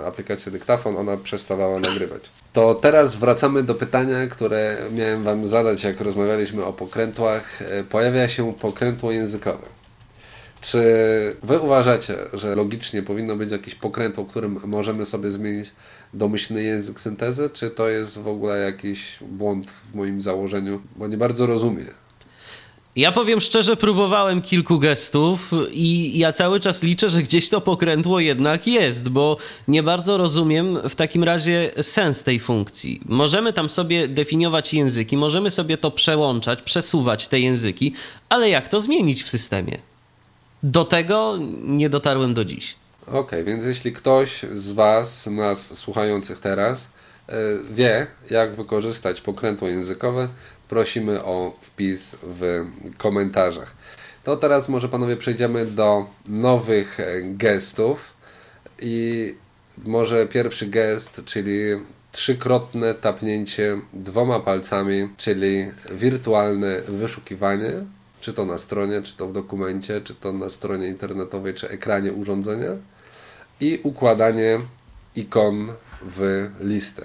y, aplikację dyktafon, ona przestawała nagrywać. To teraz wracamy do pytania, które miałem Wam zadać, jak rozmawialiśmy o pokrętłach. Y, Pojawia się pokrętło językowe. Czy Wy uważacie, że logicznie powinno być jakieś pokrętło, którym możemy sobie zmienić domyślny język syntezy, czy to jest w ogóle jakiś błąd w moim założeniu, bo nie bardzo rozumiem. Ja powiem szczerze, próbowałem kilku gestów i ja cały czas liczę, że gdzieś to pokrętło jednak jest, bo nie bardzo rozumiem w takim razie sens tej funkcji. Możemy tam sobie definiować języki, możemy sobie to przełączać, przesuwać te języki, ale jak to zmienić w systemie? Do tego nie dotarłem do dziś. Okej, więc jeśli ktoś z Was, nas słuchających teraz, e, wie, jak wykorzystać pokrętło językowe, prosimy o wpis w komentarzach. To teraz może panowie przejdziemy do nowych e, gestów i może pierwszy gest, czyli trzykrotne tapnięcie dwoma palcami, czyli wirtualne wyszukiwanie, czy to na stronie, czy to w dokumencie, czy to na stronie internetowej, czy ekranie urządzenia i układanie ikon w listę.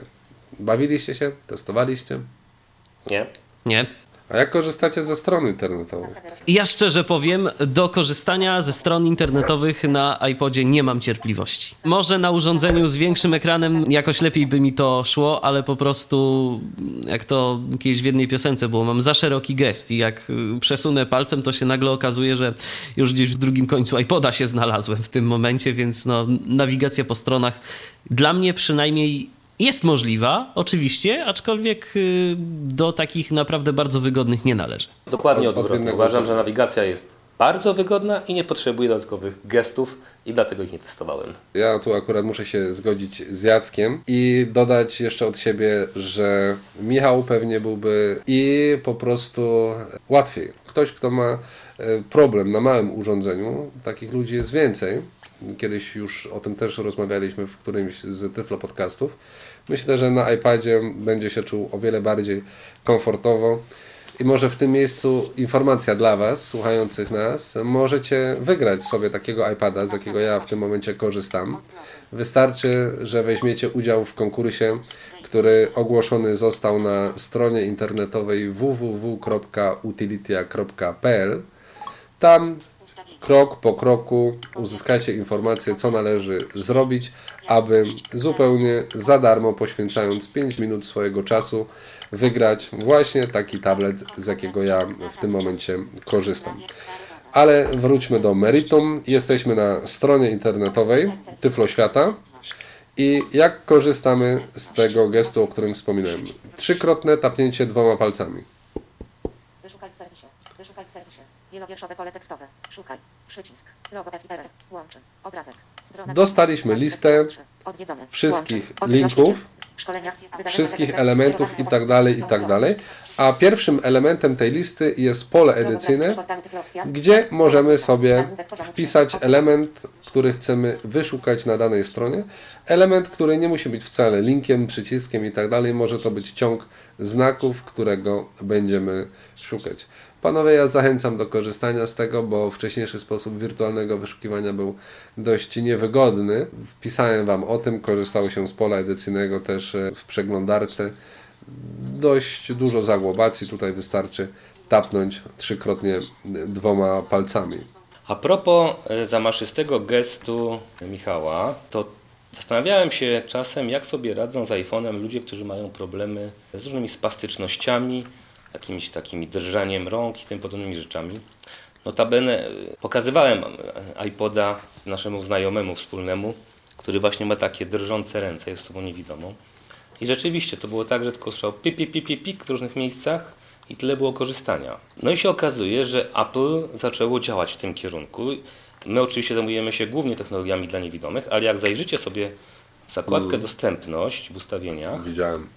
Bawiliście się? Testowaliście? nie. Nie? A jak korzystacie ze strony internetowej? Ja szczerze powiem, do korzystania ze stron internetowych na iPodzie nie mam cierpliwości. Może na urządzeniu z większym ekranem jakoś lepiej by mi to szło, ale po prostu, jak to kiedyś w jednej piosence było, mam za szeroki gest i jak przesunę palcem, to się nagle okazuje, że już gdzieś w drugim końcu iPoda się znalazłem w tym momencie, więc no, nawigacja po stronach dla mnie przynajmniej jest możliwa, oczywiście, aczkolwiek y, do takich naprawdę bardzo wygodnych nie należy. Dokładnie Od- odwrotnie. Uważam, że nawigacja jest bardzo wygodna i nie potrzebuje dodatkowych gestów i dlatego ich nie testowałem. Ja tu akurat muszę się zgodzić z Jackiem i dodać jeszcze od siebie, że Michał pewnie byłby i po prostu łatwiej. Ktoś, kto ma e, problem na małym urządzeniu, takich ludzi jest więcej. Kiedyś już o tym też rozmawialiśmy w którymś z Tyflo podcastów. Myślę, że na iPadzie będzie się czuł o wiele bardziej komfortowo. I może w tym miejscu informacja dla Was, słuchających nas. Możecie wygrać sobie takiego iPada, z jakiego ja w tym momencie korzystam. Wystarczy, że weźmiecie udział w konkursie, który ogłoszony został na stronie internetowej www.utilitia.pl. Tam krok po kroku uzyskacie informację, co należy zrobić, aby zupełnie za darmo, poświęcając 5 minut swojego czasu, wygrać właśnie taki tablet, z jakiego ja w tym momencie korzystam. Ale wróćmy do meritum. Jesteśmy na stronie internetowej Tyflo Świata. I jak korzystamy z tego gestu, o którym wspominałem? Trzykrotne tapnięcie dwoma palcami. Wyszukaj w serwisie. Wyszukaj w serwisie. Wielowierszowe pole tekstowe. Szukaj. Przycisk. Logo FIR. Łączy. Obrazek. Strona. Dostaliśmy listę Odwiedzone. wszystkich linków, wszystkich elementów i tak dalej, i tak dalej. A pierwszym elementem tej listy jest pole edycyjne, gdzie możemy sobie Nagłówek poziomu wpisać element, który chcemy wyszukać na danej stronie. Element, który nie musi być wcale linkiem, przyciskiem i tak dalej. Może to być ciąg znaków, którego będziemy szukać. Panowie, ja zachęcam do korzystania z tego, bo wcześniejszy sposób wirtualnego wyszukiwania był dość niewygodny. Wpisałem Wam o tym, korzystało się z pola edycyjnego też e, w przeglądarce. Dość dużo zagłobacji, tutaj wystarczy tapnąć trzykrotnie dwoma palcami. A propos e, zamaszystego gestu Michała, to Zastanawiałem się czasem, jak sobie radzą z iPhone'em ludzie, którzy mają problemy z różnymi spastycznościami, jakimiś takimi drżaniem rąk i tym podobnymi rzeczami. Notabene y, pokazywałem iPoda naszemu znajomemu wspólnemu, który właśnie ma takie drżące ręce, jest osobą niewidomą. I rzeczywiście to było tak, że tylko słyszał pik, pik, pik, pik, pik w różnych miejscach i tyle było korzystania. No i się okazuje, że Apple zaczęło działać w tym kierunku. My oczywiście zajmujemy się głównie technologiami dla niewidomych, ale jak zajrzycie sobie zakładkę dostępność w ustawieniach, Widziałem.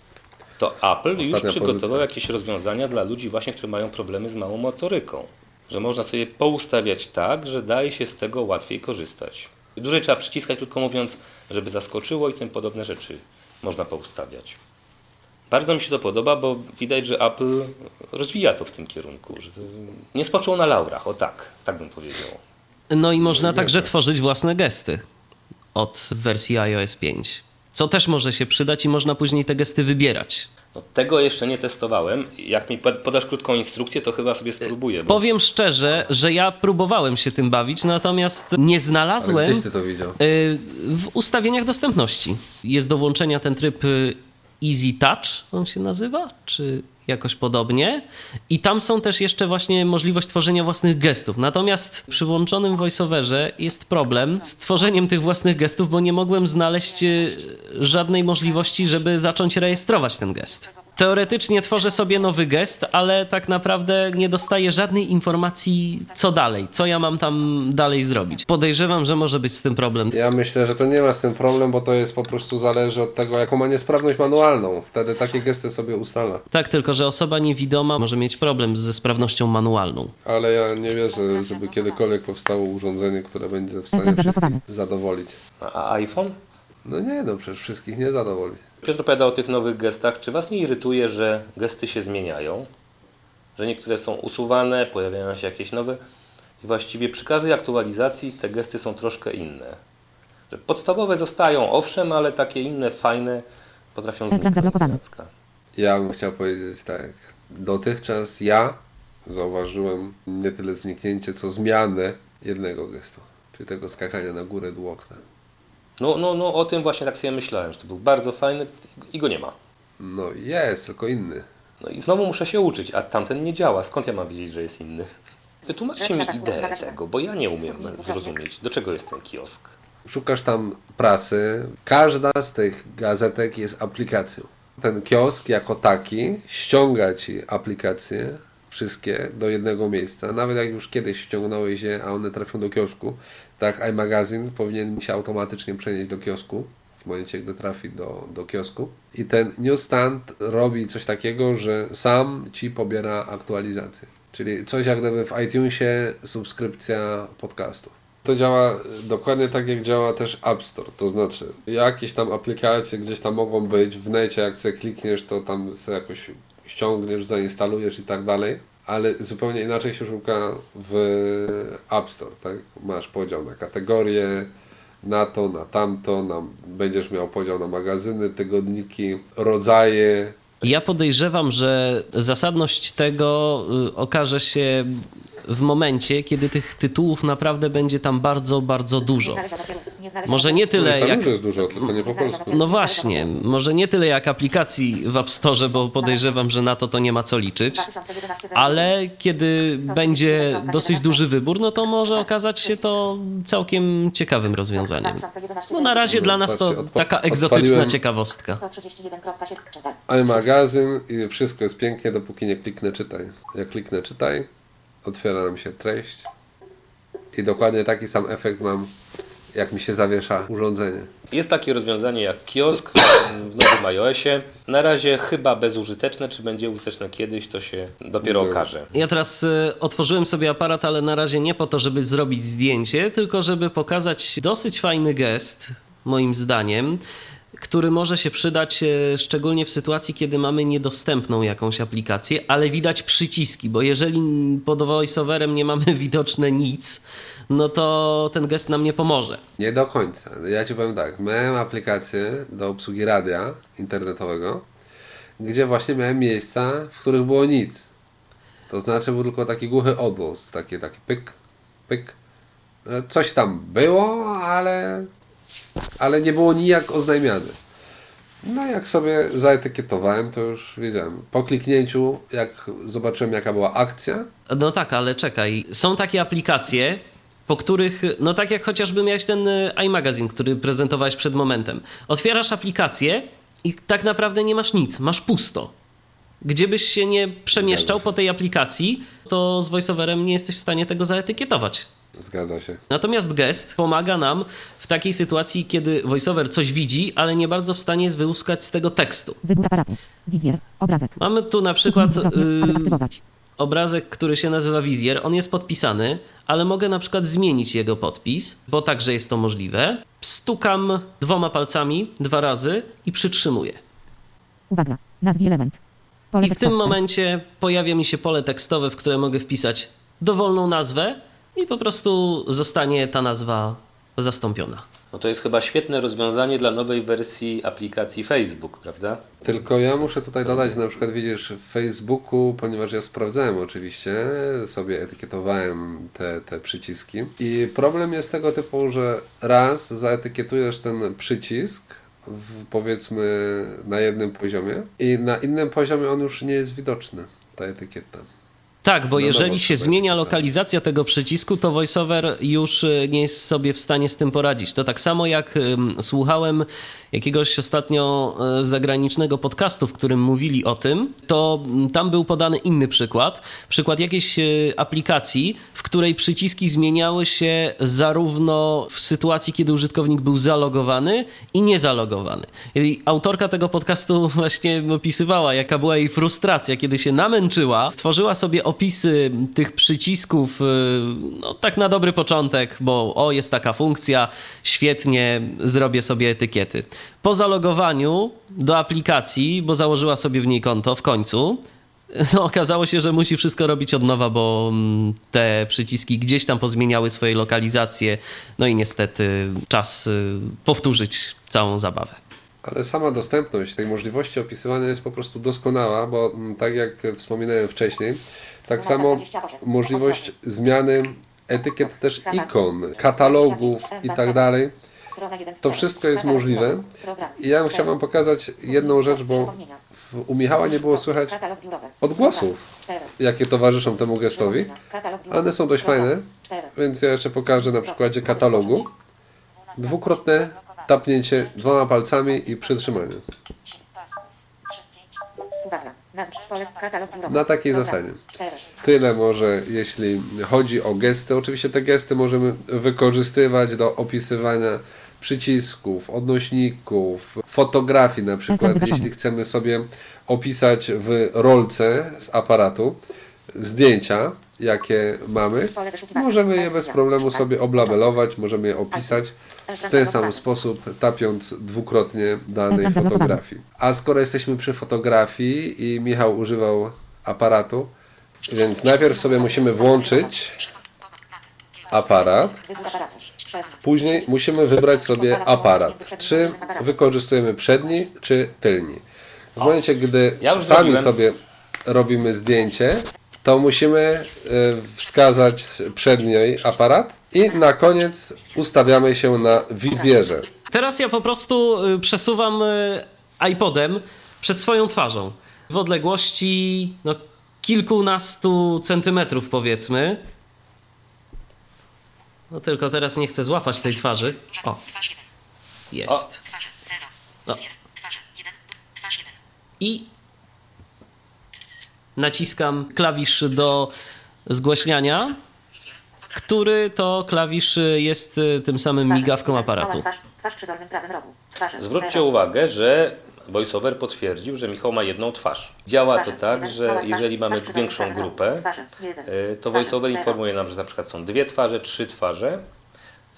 To Apple już Ostatnia przygotował pozycja. jakieś rozwiązania dla ludzi właśnie, którzy mają problemy z małą motoryką. Że można sobie poustawiać tak, że daje się z tego łatwiej korzystać. Dłużej trzeba przyciskać, tylko mówiąc, żeby zaskoczyło i tym podobne rzeczy można poustawiać. Bardzo mi się to podoba, bo widać, że Apple rozwija to w tym kierunku. Że to nie spoczął na laurach, o tak, tak bym powiedział. No i można także tworzyć własne gesty od wersji iOS 5. Co też może się przydać i można później te gesty wybierać. No, tego jeszcze nie testowałem. Jak mi pod- podasz krótką instrukcję, to chyba sobie spróbuję. Bo... Powiem szczerze, że ja próbowałem się tym bawić, natomiast nie Ale znalazłem gdzieś ty to widział? y, w ustawieniach dostępności. Jest do włączenia ten tryb y, Easy Touch, on się nazywa, czy jakoś podobnie. I tam są też jeszcze właśnie możliwość tworzenia własnych gestów. Natomiast przy włączonym voiceoverze jest problem z tworzeniem tych własnych gestów, bo nie mogłem znaleźć y, żadnej możliwości, żeby zacząć rejestrować ten gest. Teoretycznie tworzę sobie nowy gest, ale tak naprawdę nie dostaję żadnej informacji, co dalej, co ja mam tam dalej zrobić. Podejrzewam, że może być z tym problem. Ja myślę, że to nie ma z tym problem, bo to jest po prostu zależy od tego, jaką ma niesprawność manualną. Wtedy takie gesty sobie ustala. Tak, tylko że osoba niewidoma może mieć problem ze sprawnością manualną. Ale ja nie wierzę, żeby kiedykolwiek powstało urządzenie, które będzie w stanie zadowolić. A a iPhone? No nie, no przecież wszystkich nie zadowoli. Piotr opowiadał o tych nowych gestach. Czy Was nie irytuje, że gesty się zmieniają? Że niektóre są usuwane, pojawiają się jakieś nowe? I właściwie przy każdej aktualizacji te gesty są troszkę inne. Że podstawowe zostają, owszem, ale takie inne, fajne potrafią Ekran zablokowany. Ja bym chciał powiedzieć tak. Dotychczas ja zauważyłem nie tyle zniknięcie, co zmianę jednego gestu. Czyli tego skakania na górę dół okna. No, no, no o tym właśnie tak sobie myślałem, że to był bardzo fajny i go nie ma. No jest, tylko inny. No i znowu muszę się uczyć, a tamten nie działa. Skąd ja mam wiedzieć, że jest inny? Wytłumaczcie mi ideę tego, bo ja nie umiem zrozumieć, do czego jest ten kiosk. Szukasz tam prasy. Każda z tych gazetek jest aplikacją. Ten kiosk jako taki ściąga ci aplikacje wszystkie do jednego miejsca. Nawet jak już kiedyś ściągnąłeś je, a one trafią do kiosku, tak iMagazine powinien się automatycznie przenieść do kiosku w momencie, gdy trafi do, do kiosku. I ten newsstand robi coś takiego, że sam ci pobiera aktualizację. Czyli coś jak gdyby w iTunesie subskrypcja podcastów. To działa dokładnie tak, jak działa też App Store. To znaczy, jakieś tam aplikacje gdzieś tam mogą być w necie, jak sobie klikniesz, to tam sobie jakoś ściągniesz, zainstalujesz i tak dalej. Ale zupełnie inaczej się szuka w App Store, tak? Masz podział na kategorie, na to, na tamto, na, będziesz miał podział na magazyny, tygodniki, rodzaje. Ja podejrzewam, że zasadność tego y, okaże się w momencie, kiedy tych tytułów naprawdę będzie tam bardzo, bardzo dużo. Może nie tyle jak. jest dużo, tylko nie po polsku. No właśnie, może nie tyle jak aplikacji w App Store, bo podejrzewam, że na to to nie ma co liczyć. 2011 Ale kiedy będzie dosyć duży wybór, no to może okazać się to całkiem ciekawym rozwiązaniem. 2011 No na razie dla nas to taka egzotyczna ciekawostka. 131.7 czytaj. iMagazyn i wszystko jest pięknie, dopóki nie kliknę czytaj. Jak kliknę czytaj, otwiera nam się treść i dokładnie taki sam efekt mam, jak mi się zawiesza urządzenie. Jest takie rozwiązanie jak kiosk w nowym iOSie. Na razie chyba bezużyteczne, czy będzie użyteczne kiedyś, to się dopiero Dobra. okaże. Ja teraz y, otworzyłem sobie aparat, ale na razie nie po to, żeby zrobić zdjęcie, tylko żeby pokazać dosyć fajny gest, moim zdaniem, który może się przydać y, szczególnie w sytuacji, kiedy mamy niedostępną jakąś aplikację, ale widać przyciski, bo jeżeli pod voiceoverem nie mamy widoczne nic, no to ten gest nam nie pomoże. Nie do końca. Ja Ci powiem tak, miałem aplikację do obsługi radia internetowego, gdzie właśnie miałem miejsca, w których było nic. To znaczy był tylko taki głuchy odgłos, taki, taki pyk, pyk. E, Coś tam było, ale ale nie było nijak oznajmiane. No jak sobie zaetykietowałem, to już wiedziałem. Po kliknięciu, jak zobaczyłem jaka była akcja, No tak, ale czekaj. Są takie aplikacje, po których, no tak jak chociażby miałeś ten y, iMagazine, który prezentowałeś przed momentem. Otwierasz aplikację i tak naprawdę nie masz nic, masz pusto. Gdzie byś się nie przemieszczał po tej aplikacji, to z voiceoverem nie jesteś w stanie tego zaetykietować. Zgadza się. Natomiast gest pomaga nam w takiej sytuacji, kiedy voiceover coś widzi, ale nie bardzo w stanie jest wyłuskać z tego tekstu. Wybór aparatu. Wizjer. Obrazek. Mamy tu na przykład y, aktywować. obrazek, który się nazywa wizjer. On jest podpisany, ale mogę na przykład zmienić jego podpis, bo także jest to możliwe. Stukam dwoma palcami dwa razy i przytrzymuję. Uwaga. Nazwij element. Pole I w tym tekstowe. momencie pojawia mi się pole tekstowe, w które mogę wpisać dowolną nazwę i po prostu zostanie ta nazwa zastąpiona. No to jest chyba świetne rozwiązanie dla nowej wersji aplikacji Facebook, prawda? Tylko ja muszę tutaj dodać, na przykład widzisz w Facebooku, ponieważ ja sprawdzałem oczywiście, sobie etykietowałem te, te przyciski i problem jest tego typu, że raz zaetykietujesz ten przycisk w, powiedzmy na jednym poziomie i na innym poziomie on już nie jest widoczny, ta etykieta. Tak, bo No jeżeli się zmienia tak. lokalizacja tego przycisku, to VoiceOver już y, nie jest sobie w stanie z tym poradzić. To tak samo jak słuchałem jakiegoś ostatnio y, zagranicznego podcastu, w którym mówili o tym, to mm, tam był podany inny przykład. Przykład jakiejś y, aplikacji, w której przyciski zmieniały się zarówno w sytuacji, kiedy użytkownik był zalogowany i niezalogowany. I autorka tego podcastu właśnie opisywała, jaka była jej frustracja, kiedy się namęczyła, stworzyła sobie opisy tych przycisków, y, no tak na dobry początek, bo o, jest taka funkcja, świetnie, zrobię sobie etykiety. Po zalogowaniu do aplikacji, bo założyła sobie w niej konto w końcu, no, okazało się, że musi wszystko robić od nowa, bo mm, te przyciski gdzieś tam pozmieniały swoje lokalizacje. No i niestety czas y, powtórzyć całą zabawę. Ale sama dostępność tej możliwości opisywania jest po prostu doskonała, bo mm, tak jak wspominałem wcześniej, tak samo możliwość zmiany etykiet też ikon, katalogów i tak dalej. Strona 1 To wszystko jest możliwe. I ja bym chciał Wam pokazać jedną rzecz, bo u Michała nie było słychać odgłosów, jakie towarzyszą temu gestowi. One są dość fajne, więc ja jeszcze pokażę na przykładzie katalogu. Dwukrotne tapnięcie dwoma palcami i przytrzymanie. Na takiej zasadzie. Tyle może, jeśli chodzi o gesty. Oczywiście te gesty możemy wykorzystywać do opisywania przycisków, odnośników, fotografii na przykład, wygaszony. jeśli chcemy sobie opisać w rolce z aparatu zdjęcia, jakie mamy, możemy je bez Edycja. problemu sobie oblabelować, możemy je opisać w ten sam sposób, tapiąc dwukrotnie danej fotografii. A skoro jesteśmy przy fotografii i Michał używał aparatu, więc najpierw sobie musimy włączyć aparat. Później musimy wybrać sobie aparat. Czy wykorzystujemy przedni, czy tylni. W momencie, gdy Ja sami zrobiłem. sobie robimy zdjęcie, to musimy e, wskazać przedni aparat i na koniec ustawiamy się na wizjerze. Teraz ja po prostu y, przesuwam y, iPodem przed swoją twarzą w odległości no, kilkunastu centymetrów, powiedzmy. No tylko teraz nie chcę złapać tej twarzy. O, jest. Twarze. Zero. No. I naciskam klawisz do zgłaśniania, który to klawisz jest y, tym samym Twarze. migawką aparatu. Zwróćcie uwagę, że VoiceOver potwierdził, że Michał ma jedną twarz. Działa to tak, Jeden. że jeżeli mamy większą grupę, to. VoiceOver informuje nam, że na przykład są dwie twarze, trzy twarze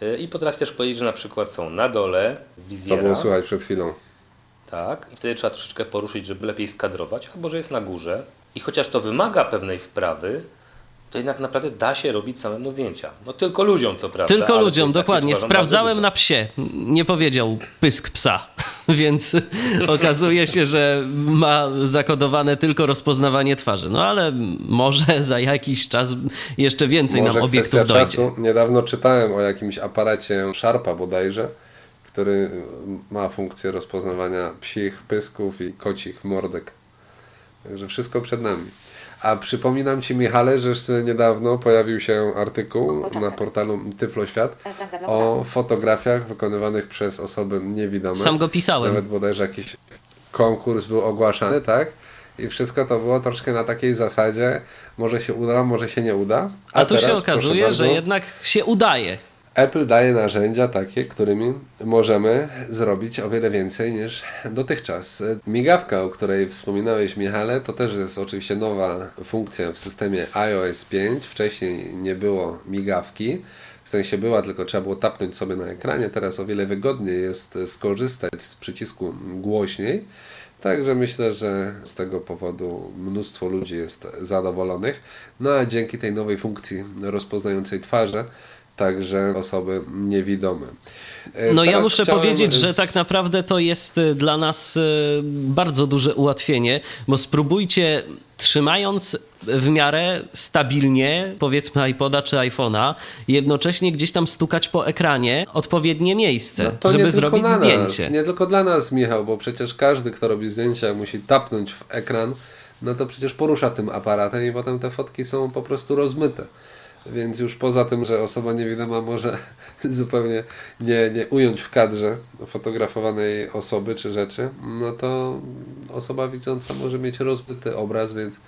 y, i potrafi też powiedzieć, że na przykład są na dole Co wizjera. było słychać przed chwilą. Tak, i wtedy trzeba troszeczkę poruszyć, żeby lepiej skadrować, albo że jest na górze. I chociaż to wymaga pewnej wprawy, to jednak naprawdę da się robić samemu zdjęcia. No tylko ludziom, co prawda. Tylko ludziom, dokładnie. Sprawdzałem na psie. Nie powiedział pysk psa, więc okazuje się, że ma zakodowane tylko rozpoznawanie twarzy. No ale może za jakiś czas jeszcze więcej Może nam obiektów dojdzie. czasu. Niedawno czytałem o jakimś aparacie Sharpa bodajże, który ma funkcję rozpoznawania psich pysków i kocich mordek. Także wszystko przed nami. A przypominam Ci, Michale, że jeszcze niedawno pojawił się artykuł na portalu Tyfloświat Ekran zablokowany. o fotografiach wykonywanych przez osoby niewidome. Sam go pisałem. Nawet bodajże jakiś konkurs był ogłaszany, tak? I wszystko to było troszkę na takiej zasadzie, może się uda, może się nie uda. A tu się okazuje, że jednak się udaje. Apple daje narzędzia takie, którymi możemy zrobić o wiele więcej niż dotychczas. Migawka, o której wspominałeś, Michale, to też jest oczywiście nowa funkcja w systemie iOS 5. Wcześniej nie było migawki. W sensie była, tylko trzeba było tapnąć sobie na ekranie. Teraz o wiele wygodniej jest skorzystać z przycisku głośniej. Także myślę, że z tego powodu mnóstwo ludzi jest zadowolonych. No a dzięki tej nowej funkcji rozpoznającej twarze, także osoby niewidome. E, No ja teraz muszę chciałem powiedzieć, że tak naprawdę to jest y, dla nas y, bardzo duże ułatwienie, bo spróbujcie trzymając w miarę stabilnie, powiedzmy iPoda czy iPhone'a, jednocześnie gdzieś tam stukać po ekranie odpowiednie miejsce, No żeby zrobić zdjęcie. Nie tylko dla nas, Michał, bo przecież każdy, kto robi zdjęcia, musi tapnąć w ekran, no to przecież porusza tym aparatem i potem te fotki są po prostu rozmyte. Więc już poza tym, że osoba niewidoma może zupełnie nie, nie ująć w kadrze fotografowanej osoby czy rzeczy, no to osoba widząca może mieć rozmyty obraz, więc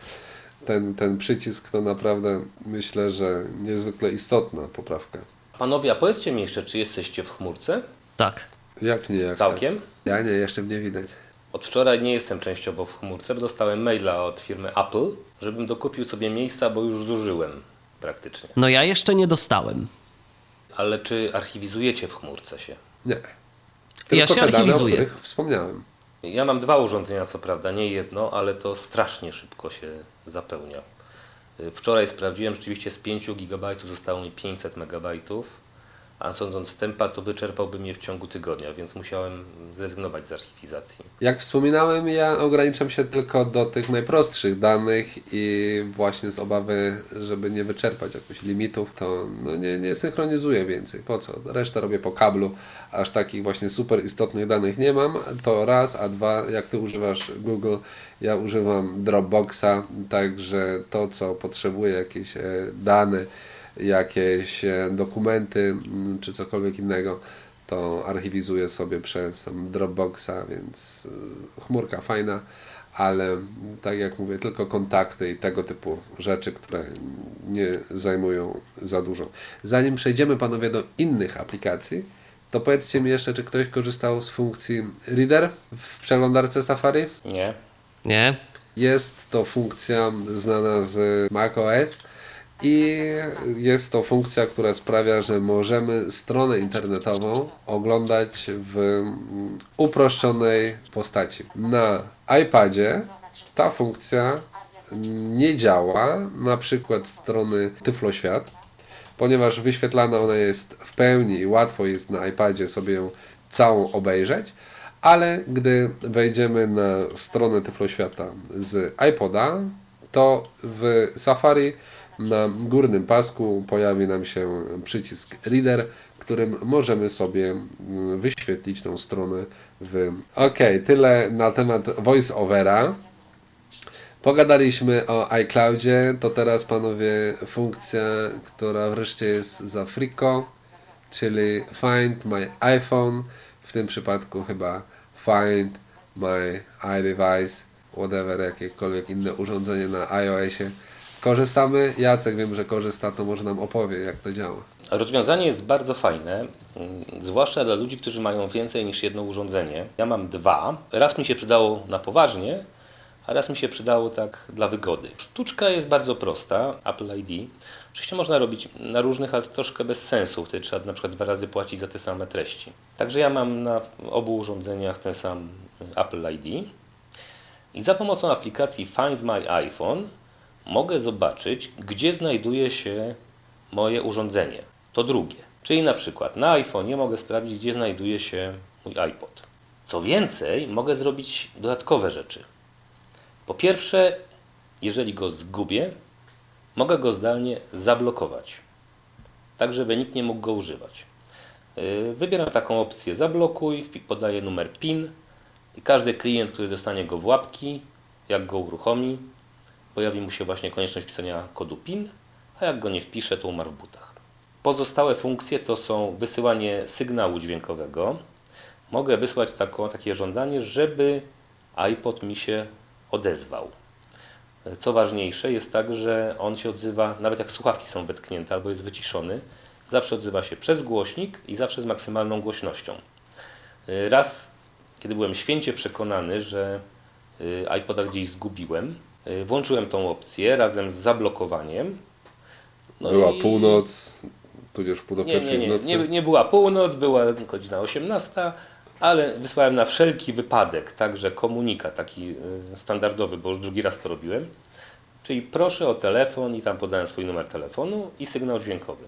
ten, ten przycisk to naprawdę myślę, że niezwykle istotna poprawka. Panowie, a powiedzcie mi jeszcze, czy jesteście w chmurce? Tak. Jak nie, jak Całkiem? Tak? Ja nie, jeszcze mnie widać. Od wczoraj nie jestem częściowo w chmurce, bo dostałem maila od firmy Apple, żebym dokupił sobie miejsca, bo już zużyłem praktycznie. No ja jeszcze nie dostałem. Ale czy archiwizujecie w chmurce się? Nie. Ja się te dane, o archiwizuję. których wspomniałem. Ja mam dwa urządzenia, co prawda, nie jedno, ale to strasznie szybko się zapełnia. Y, Wczoraj sprawdziłem, rzeczywiście z 5 GB zostało mi 500 MB, a sądząc tempa, to wyczerpałby mnie w ciągu tygodnia, więc musiałem zrezygnować z archiwizacji. Jak wspominałem, ja ograniczam się tylko do tych najprostszych danych i właśnie z obawy, żeby nie wyczerpać jakichś limitów, to no nie, nie synchronizuję więcej. Po co? Resztę robię po kablu, aż takich właśnie super istotnych danych nie mam. To raz, a dwa, jak Ty używasz Google, ja używam Dropboxa, także to, co potrzebuję, jakieś e, dane, jakieś e, dokumenty mm, czy cokolwiek innego, to archiwizuję sobie przez Dropboxa, więc y, chmurka fajna, ale tak jak mówię, tylko kontakty i tego typu rzeczy, które nie zajmują za dużo. Zanim przejdziemy panowie do innych aplikacji, to powiedzcie mi jeszcze, czy ktoś korzystał z funkcji Reader w przeglądarce Safari? Nie? Nie? Jest to funkcja znana z macOS i jest to funkcja, która sprawia, że możemy stronę internetową oglądać w uproszczonej postaci. Na iPadzie ta funkcja nie działa, na przykład strony Tyfloświat, ponieważ wyświetlana ona jest w pełni i łatwo jest na iPadzie sobie ją całą obejrzeć, ale gdy wejdziemy na stronę Tyfloświata z iPoda, to w Safari na górnym pasku pojawi nam się przycisk Reader, którym możemy sobie mm, wyświetlić tą stronę w... Ok, tyle na temat voice-overa. Pogadaliśmy o iCloudzie, to teraz panowie funkcja, która wreszcie jest za Frico, czyli Find My iPhone, w tym przypadku chyba Find My iDevice, whatever, jakiekolwiek inne urządzenie na iOSie. Korzystamy, Jacek wiem, że korzysta, to może nam opowie jak to działa. Rozwiązanie jest bardzo fajne, mm, zwłaszcza dla ludzi, którzy mają więcej niż jedno urządzenie. Ja mam dwa. Raz mi się przydało na poważnie, a raz mi się przydało tak dla wygody. Sztuczka jest bardzo prosta, Apple ID. Oczywiście można robić na różnych, ale troszkę bez sensu. Wtedy trzeba na przykład dwa razy płacić za te same treści. Także ja mam na obu urządzeniach ten sam Apple ID. I za pomocą aplikacji Find My iPhone mogę zobaczyć, gdzie znajduje się moje urządzenie. To drugie. Czyli na przykład na iPhone'ie mogę sprawdzić, gdzie znajduje się mój iPod. Co więcej, mogę zrobić dodatkowe rzeczy. Po pierwsze, jeżeli go zgubię, mogę go zdalnie zablokować, tak żeby nikt nie mógł go używać. y, wybieram taką opcję zablokuj, podaję numer PIN i każdy klient, który dostanie go w łapki, jak go uruchomi, pojawi mu się właśnie konieczność pisania kodu PIN, a jak go nie wpisze, to umarł w butach. Pozostałe funkcje to są wysyłanie sygnału dźwiękowego. Mogę wysłać takie żądanie, żeby iPod mi się odezwał. Co ważniejsze, jest tak, że on się odzywa, nawet jak słuchawki są wetknięte albo jest wyciszony, zawsze odzywa się przez głośnik i zawsze z maksymalną głośnością. Raz, kiedy byłem święcie przekonany, że y, iPoda gdzieś zgubiłem, włączyłem tą opcję razem z zablokowaniem. No Była i- północ, tudzież pół do nie, pierwszej nie, nie, nocy. nie, nie była północ, była godzina 18, ale wysłałem na wszelki wypadek także komunikat taki y, standardowy, bo już drugi raz to robiłem. Czyli proszę o telefon i tam podałem swój numer telefonu i sygnał dźwiękowy.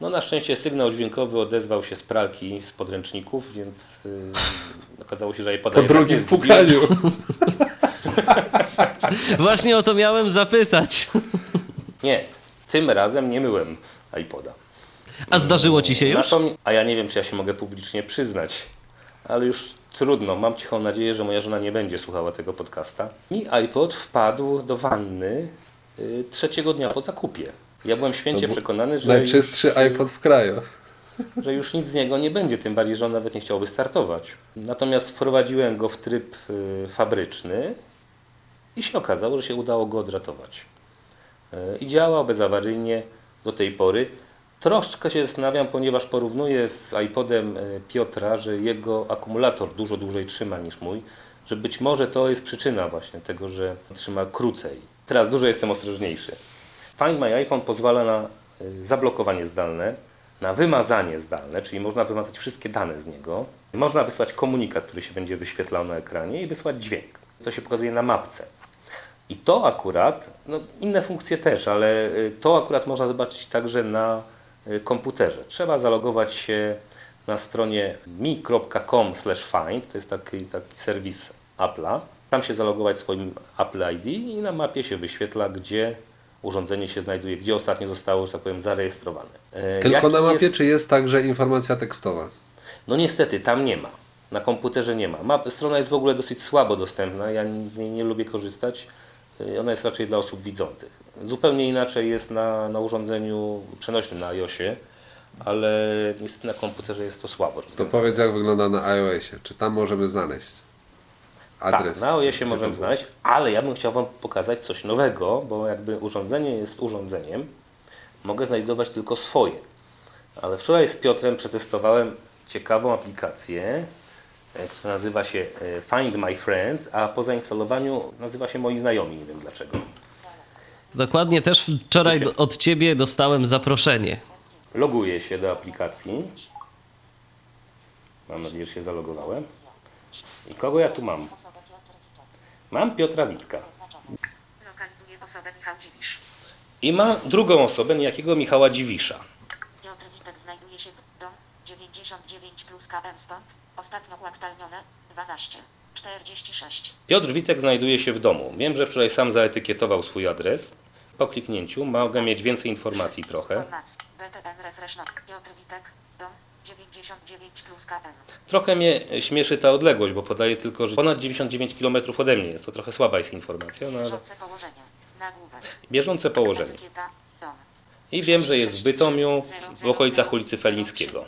No na szczęście sygnał dźwiękowy odezwał się z pralki, z podręczników, więc yy, okazało się, że jej Po podaję drugim pukaniu. Właśnie o to miałem zapytać. Nie, tym razem nie myłem iPoda. A zdarzyło ci się już? Natomiast, a ja nie wiem, czy ja się mogę publicznie przyznać, ale już trudno. Mam cichą nadzieję, że moja żona nie będzie słuchała tego podcasta. Mi iPod wpadł do wanny y, trzeciego dnia po zakupie. Ja byłem święcie był przekonany, że Najczystszy już, iPod w kraju. że już nic z niego nie będzie, tym bardziej, że on nawet nie chciałby startować. Natomiast wprowadziłem go w tryb y, fabryczny i się okazało, że się udało go odratować. Y, I działał bezawaryjnie do tej pory. Troszkę się zastanawiam, ponieważ porównuję z iPodem y, Piotra, że jego akumulator dużo dłużej trzyma niż mój, że być może to jest przyczyna właśnie tego, że trzyma krócej. Teraz dużo jestem ostrożniejszy. Find My iPhone pozwala na y, zablokowanie zdalne, na wymazanie zdalne, czyli można wymazać wszystkie dane z niego. Można wysłać komunikat, który się będzie wyświetlał na ekranie i wysłać dźwięk. To się pokazuje na mapce. I to akurat, no inne funkcje też, ale y, to akurat można zobaczyć także na y, komputerze. Trzeba zalogować się na stronie mi.com/find, to jest taki, taki serwis Apple'a. Tam się zalogować swoim Apple ID i na mapie się wyświetla, gdzie urządzenie się znajduje, gdzie ostatnio zostało, że tak powiem, zarejestrowane. E, Tylko jaki na mapie, jest- czy jest także informacja tekstowa? no niestety, tam nie ma. Na komputerze nie ma. Map, strona jest w ogóle dosyć słabo dostępna. Ja z niej nie lubię korzystać. Ona jest raczej dla osób widzących. Zupełnie inaczej jest na, na urządzeniu przenośnym na iOSie, ale niestety na komputerze jest to słabo. To powiedz, jak wygląda na iOSie. Czy tam możemy znaleźć adres? Tak, na iOSie możemy znaleźć, ale ja bym chciał Wam pokazać coś nowego, bo jakby urządzenie jest urządzeniem, mogę znajdować tylko swoje. Ale wczoraj z Piotrem przetestowałem ciekawą aplikację, e, nazywa się e, Find My Friends, a po zainstalowaniu nazywa się Moi Znajomi, nie wiem dlaczego. Dokładnie też wczoraj od ciebie dostałem zaproszenie. Loguję się do aplikacji. Mam nadzieję, że się zalogowałem. I kogo ja tu mam? Mam Piotra Witka. Lokalizuje osobę Michał Dziwisz. I mam drugą osobę, niejakiego Michała Dziwisza. Piotr Witek znajduje się w dom 99 plus KM stąd. Ostatnio uaktualnione 12 46. Piotr Witek znajduje się w domu. Wiem, że wczoraj sam zaetykietował swój adres. Po kliknięciu mogę mieć więcej informacji trochę. Informacji. BTN refresh not. Piotr Witek. Dom 99 plus KM. Trochę mnie śmieszy ta odległość, bo podaje tylko, że ponad 99 km ode mnie jest. To trochę słaba jest informacja, no ale Bieżące położenie. I wiem, że jest w Bytomiu, w okolicach ulicy Felińskiego.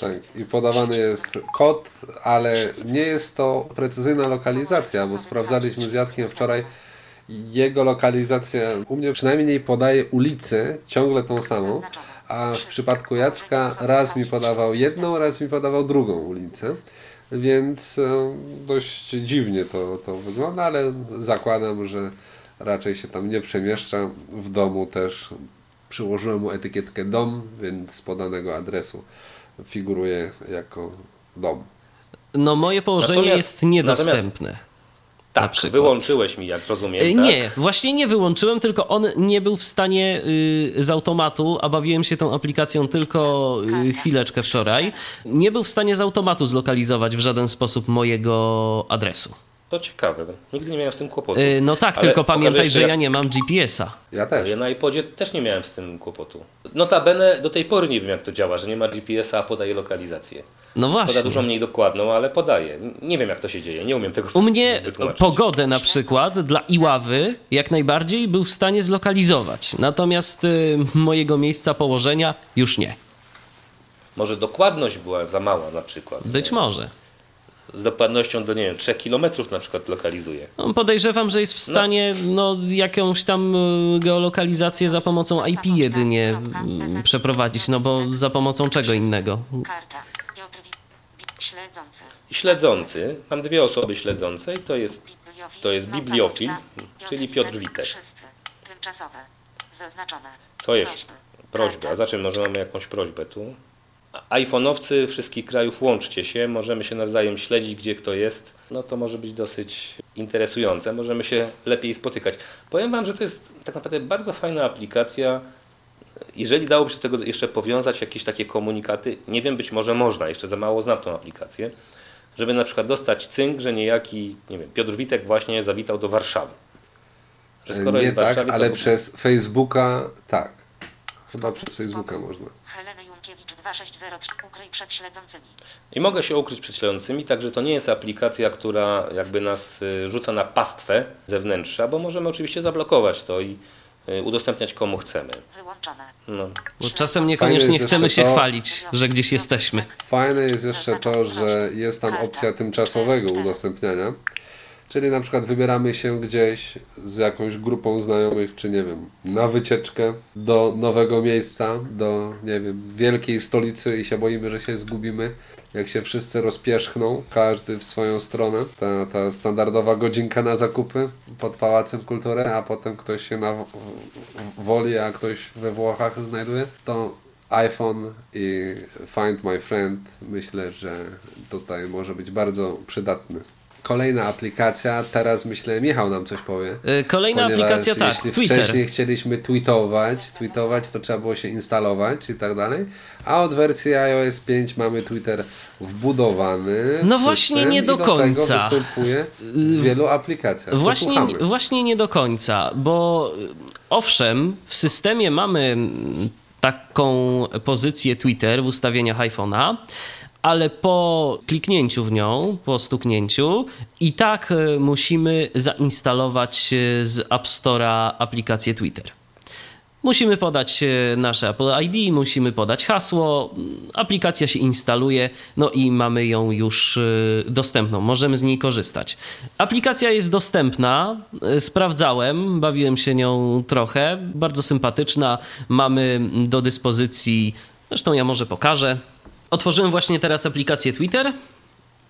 Tak, i podawany jest kod, ale nie jest to precyzyjna lokalizacja, bo sprawdzaliśmy z Jackiem wczoraj. Jego lokalizacja u mnie przynajmniej podaje ulicę, ciągle tą samą, a w przypadku Jacka raz mi podawał jedną, raz mi podawał drugą ulicę. Więc e, dość dziwnie to, to wygląda, ale zakładam, że raczej się tam nie przemieszcza. W domu też przyłożyłem mu etykietkę dom, więc z podanego adresu figuruje jako dom. No moje położenie Natomiast- jest niedostępne. Tak, wyłączyłeś mi, jak rozumiem. E, tak? Nie, właśnie nie wyłączyłem, tylko on nie był w stanie y, z automatu, a bawiłem się tą aplikacją tylko y, chwileczkę wczoraj, nie był w stanie z automatu zlokalizować w żaden sposób mojego adresu. To ciekawe. Nigdy nie miałem z tym kłopotu. Y, No tak, Ale tylko pamiętaj, że jak- ja nie mam GPS-a. Ja też. Ja na iPodzie też nie miałem z tym kłopotu. Notabene do tej pory nie wiem jak to działa, że nie ma GPS-a, a podaje lokalizację. No Poda właśnie. dużo mniej dokładną, ale podaje. Nie wiem jak to się dzieje, nie umiem tego U mnie pogodę na przykład dla Iławy jak najbardziej był w stanie zlokalizować. Natomiast y, mojego miejsca położenia już nie. Może dokładność była za mała na przykład. Być może. Z dokładnością do, nie wiem, 3 km na przykład lokalizuje. No, podejrzewam, że jest w stanie no, jakąś tam y, geolokalizację za pomocą IP jedynie przeprowadzić, no bo za pomocą czego innego? Śledzący. Mam dwie osoby śledzące i to jest Bibliofil. To jest bibliofil, czyli Piotr Witek. Co jeszcze? Prośba. Za czym może mamy jakąś prośbę tu? iPhone'owcy wszystkich krajów łączcie się, możemy się nawzajem śledzić, gdzie kto jest. No to może być dosyć interesujące, możemy się lepiej spotykać. Powiem Wam, że to jest tak naprawdę bardzo fajna aplikacja. Jeżeli dałoby się do tego jeszcze powiązać jakieś takie komunikaty, nie wiem, być może można, jeszcze za mało znam tą aplikację, żeby na przykład dostać cynk, że niejaki, nie wiem, Piotr Witek właśnie zawitał do Warszawy. Że skoro Nie tak, Warszawie, to ale w- przez Facebooka tak. Chyba przez Facebooka można. Junkiewicz 2603. Ukryj przed śledzącymi. I mogę się ukryć przed śledzącymi, także to nie jest aplikacja, która jakby nas y, rzuca na pastwę zewnętrza, bo możemy oczywiście zablokować to i y, udostępniać komu chcemy. Wyłączone. No. Bo czasem niekoniecznie chcemy się to- chwalić, że gdzieś jesteśmy. Fajne jest jeszcze to, że jest tam opcja tymczasowego udostępniania. Czyli na przykład wybieramy się gdzieś z jakąś grupą znajomych, czy nie wiem, na wycieczkę do nowego miejsca, do nie wiem, wielkiej stolicy i się boimy, że się zgubimy. Jak się wszyscy rozpierzchną, każdy w swoją stronę, ta, ta standardowa godzinka na zakupy pod Pałacem Kultury, a potem ktoś się na woli, a ktoś we Włochach znajduje, to iPhone i Find My Friend myślę, że tutaj może być bardzo przydatny. Kolejna aplikacja, teraz myślę Michał nam coś powie. Y, Kolejna aplikacja, tak, jeśli Twitter. wcześniej chcieliśmy tweetować, tweetować, to trzeba było się instalować i tak dalej, a od wersji iOS 5 mamy Twitter wbudowany. No właśnie nie do do końca. Tego występuje w wielu aplikacjach. Właśnie, właśnie nie do końca, bo y, owszem, w systemie mamy mm, taką pozycję Twitter w ustawieniach iPhone'a, ale po kliknięciu w nią, po stuknięciu, i tak y, musimy zainstalować y, z App Store'a aplikację Twitter. Musimy podać e, nasze Apple ID, musimy podać hasło, mm, aplikacja się instaluje, no i mamy ją już e, dostępną, możemy z niej korzystać. Aplikacja jest dostępna, e, sprawdzałem, bawiłem się nią trochę, bardzo sympatyczna, mamy do dyspozycji, zresztą ja może pokażę. Otworzyłem właśnie teraz aplikację Twitter,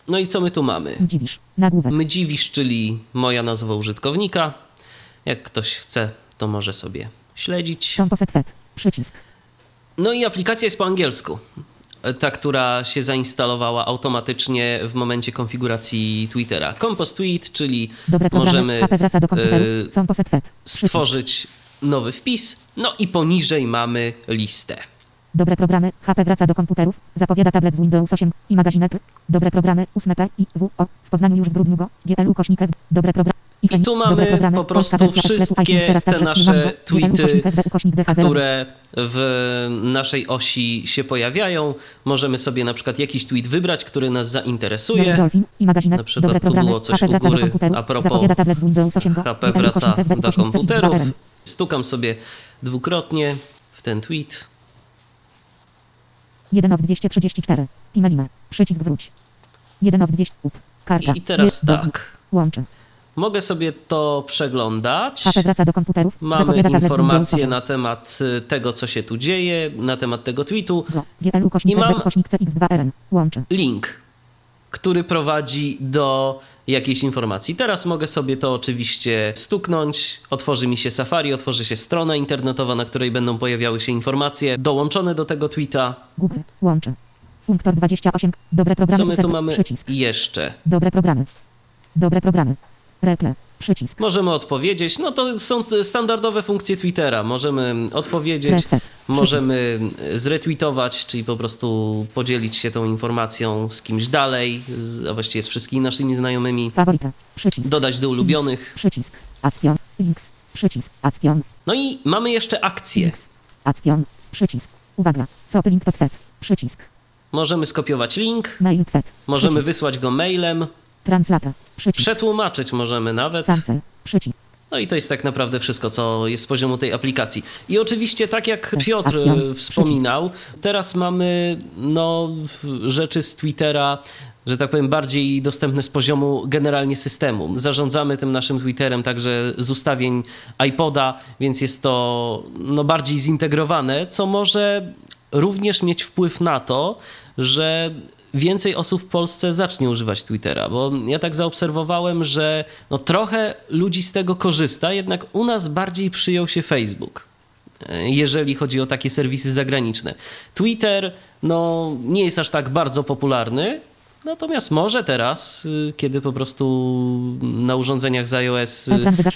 no i co my tu mamy? Dziwisz. Nagłówek. Mdziwisz, czyli moja nazwa użytkownika. Jak ktoś chce, to może sobie śledzić. Composite FET. Przycisk. No i aplikacja jest po angielsku. Ta, która się zainstalowała automatycznie w momencie konfiguracji Twittera. Compost Tweet, czyli Dobre możemy. Przycisk. stworzyć nowy wpis. No i poniżej mamy listę. Dobre programy. HP wraca do komputerów. Zapowiada tablet z Windows 8 i magazyn Apple. Dobre programy. 8P i W. O. W Poznaniu już w grudniu go. GL ukośnik F. Dobre programy. I tu mamy po prostu wszystkie te nasze tweety, które w naszej osi się pojawiają. Możemy sobie na przykład jakiś tweet wybrać, który nas zainteresuje. Dolphin i Na przykład Dobre tu programy. było coś u góry a propos Zapowiada tablet z Windows 8 go. HP wraca F. do komputerów. 2RM. Stukam sobie dwukrotnie w ten tweet. 1 of 234. Timeline. Przycisk wróć. 1 of 200. Up. Karta. I teraz dowód. tak. Łączy. Mogę sobie to przeglądać. Wraca do komputerów. Mamy informacje 8 na temat y, tego, co się tu dzieje, na temat tego tweetu. go. GL ukośnik I mam- F. ukośnik CX2RN. Łączy. link, który prowadzi do jakiejś informacji. Teraz mogę sobie to oczywiście stuknąć, otworzy mi się Safari, otworzy się strona internetowa, na której będą pojawiały się informacje dołączone do tego tweeta. Google. Łączy. Punktor 28. Dobre programy. Co my tu mamy Przycisk. jeszcze? Dobre programy. Dobre programy. Rekle. Przycisk. Możemy odpowiedzieć. No to są standardowe funkcje Twittera. Możemy odpowiedzieć, Retweet. możemy zretweetować, czyli po prostu podzielić się tą informacją z kimś dalej, z, a właściwie z wszystkimi naszymi znajomymi, Faworyta. Przycisk. dodać do ulubionych. Links. Przycisk. Action. Links. Przycisk. Action. No i mamy jeszcze akcje. Links. Action. Przycisk. Uwaga. Copy link to thread. Przycisk. Możemy skopiować link, Mail możemy Przycisk. wysłać go mailem, Translata. Przycisk. przetłumaczyć możemy nawet. Cancel. Przycisk. No i to jest tak naprawdę wszystko, co jest z poziomu tej aplikacji. I oczywiście, tak jak Tak, Piotr Action, wspominał, teraz mamy no, rzeczy z Twittera, że tak powiem, bardziej dostępne z poziomu generalnie systemu. Zarządzamy tym naszym Twitterem także z ustawień iPoda, więc jest to no, bardziej zintegrowane, co może również mieć wpływ na to, że więcej osób w Polsce zacznie używać Twittera, bo ja tak zaobserwowałem, że no trochę ludzi z tego korzysta, jednak u nas bardziej przyjął się Facebook, e, jeżeli chodzi o takie serwisy zagraniczne. Twitter no, nie jest aż tak bardzo popularny, natomiast może teraz, y, kiedy po prostu na urządzeniach z iOS y,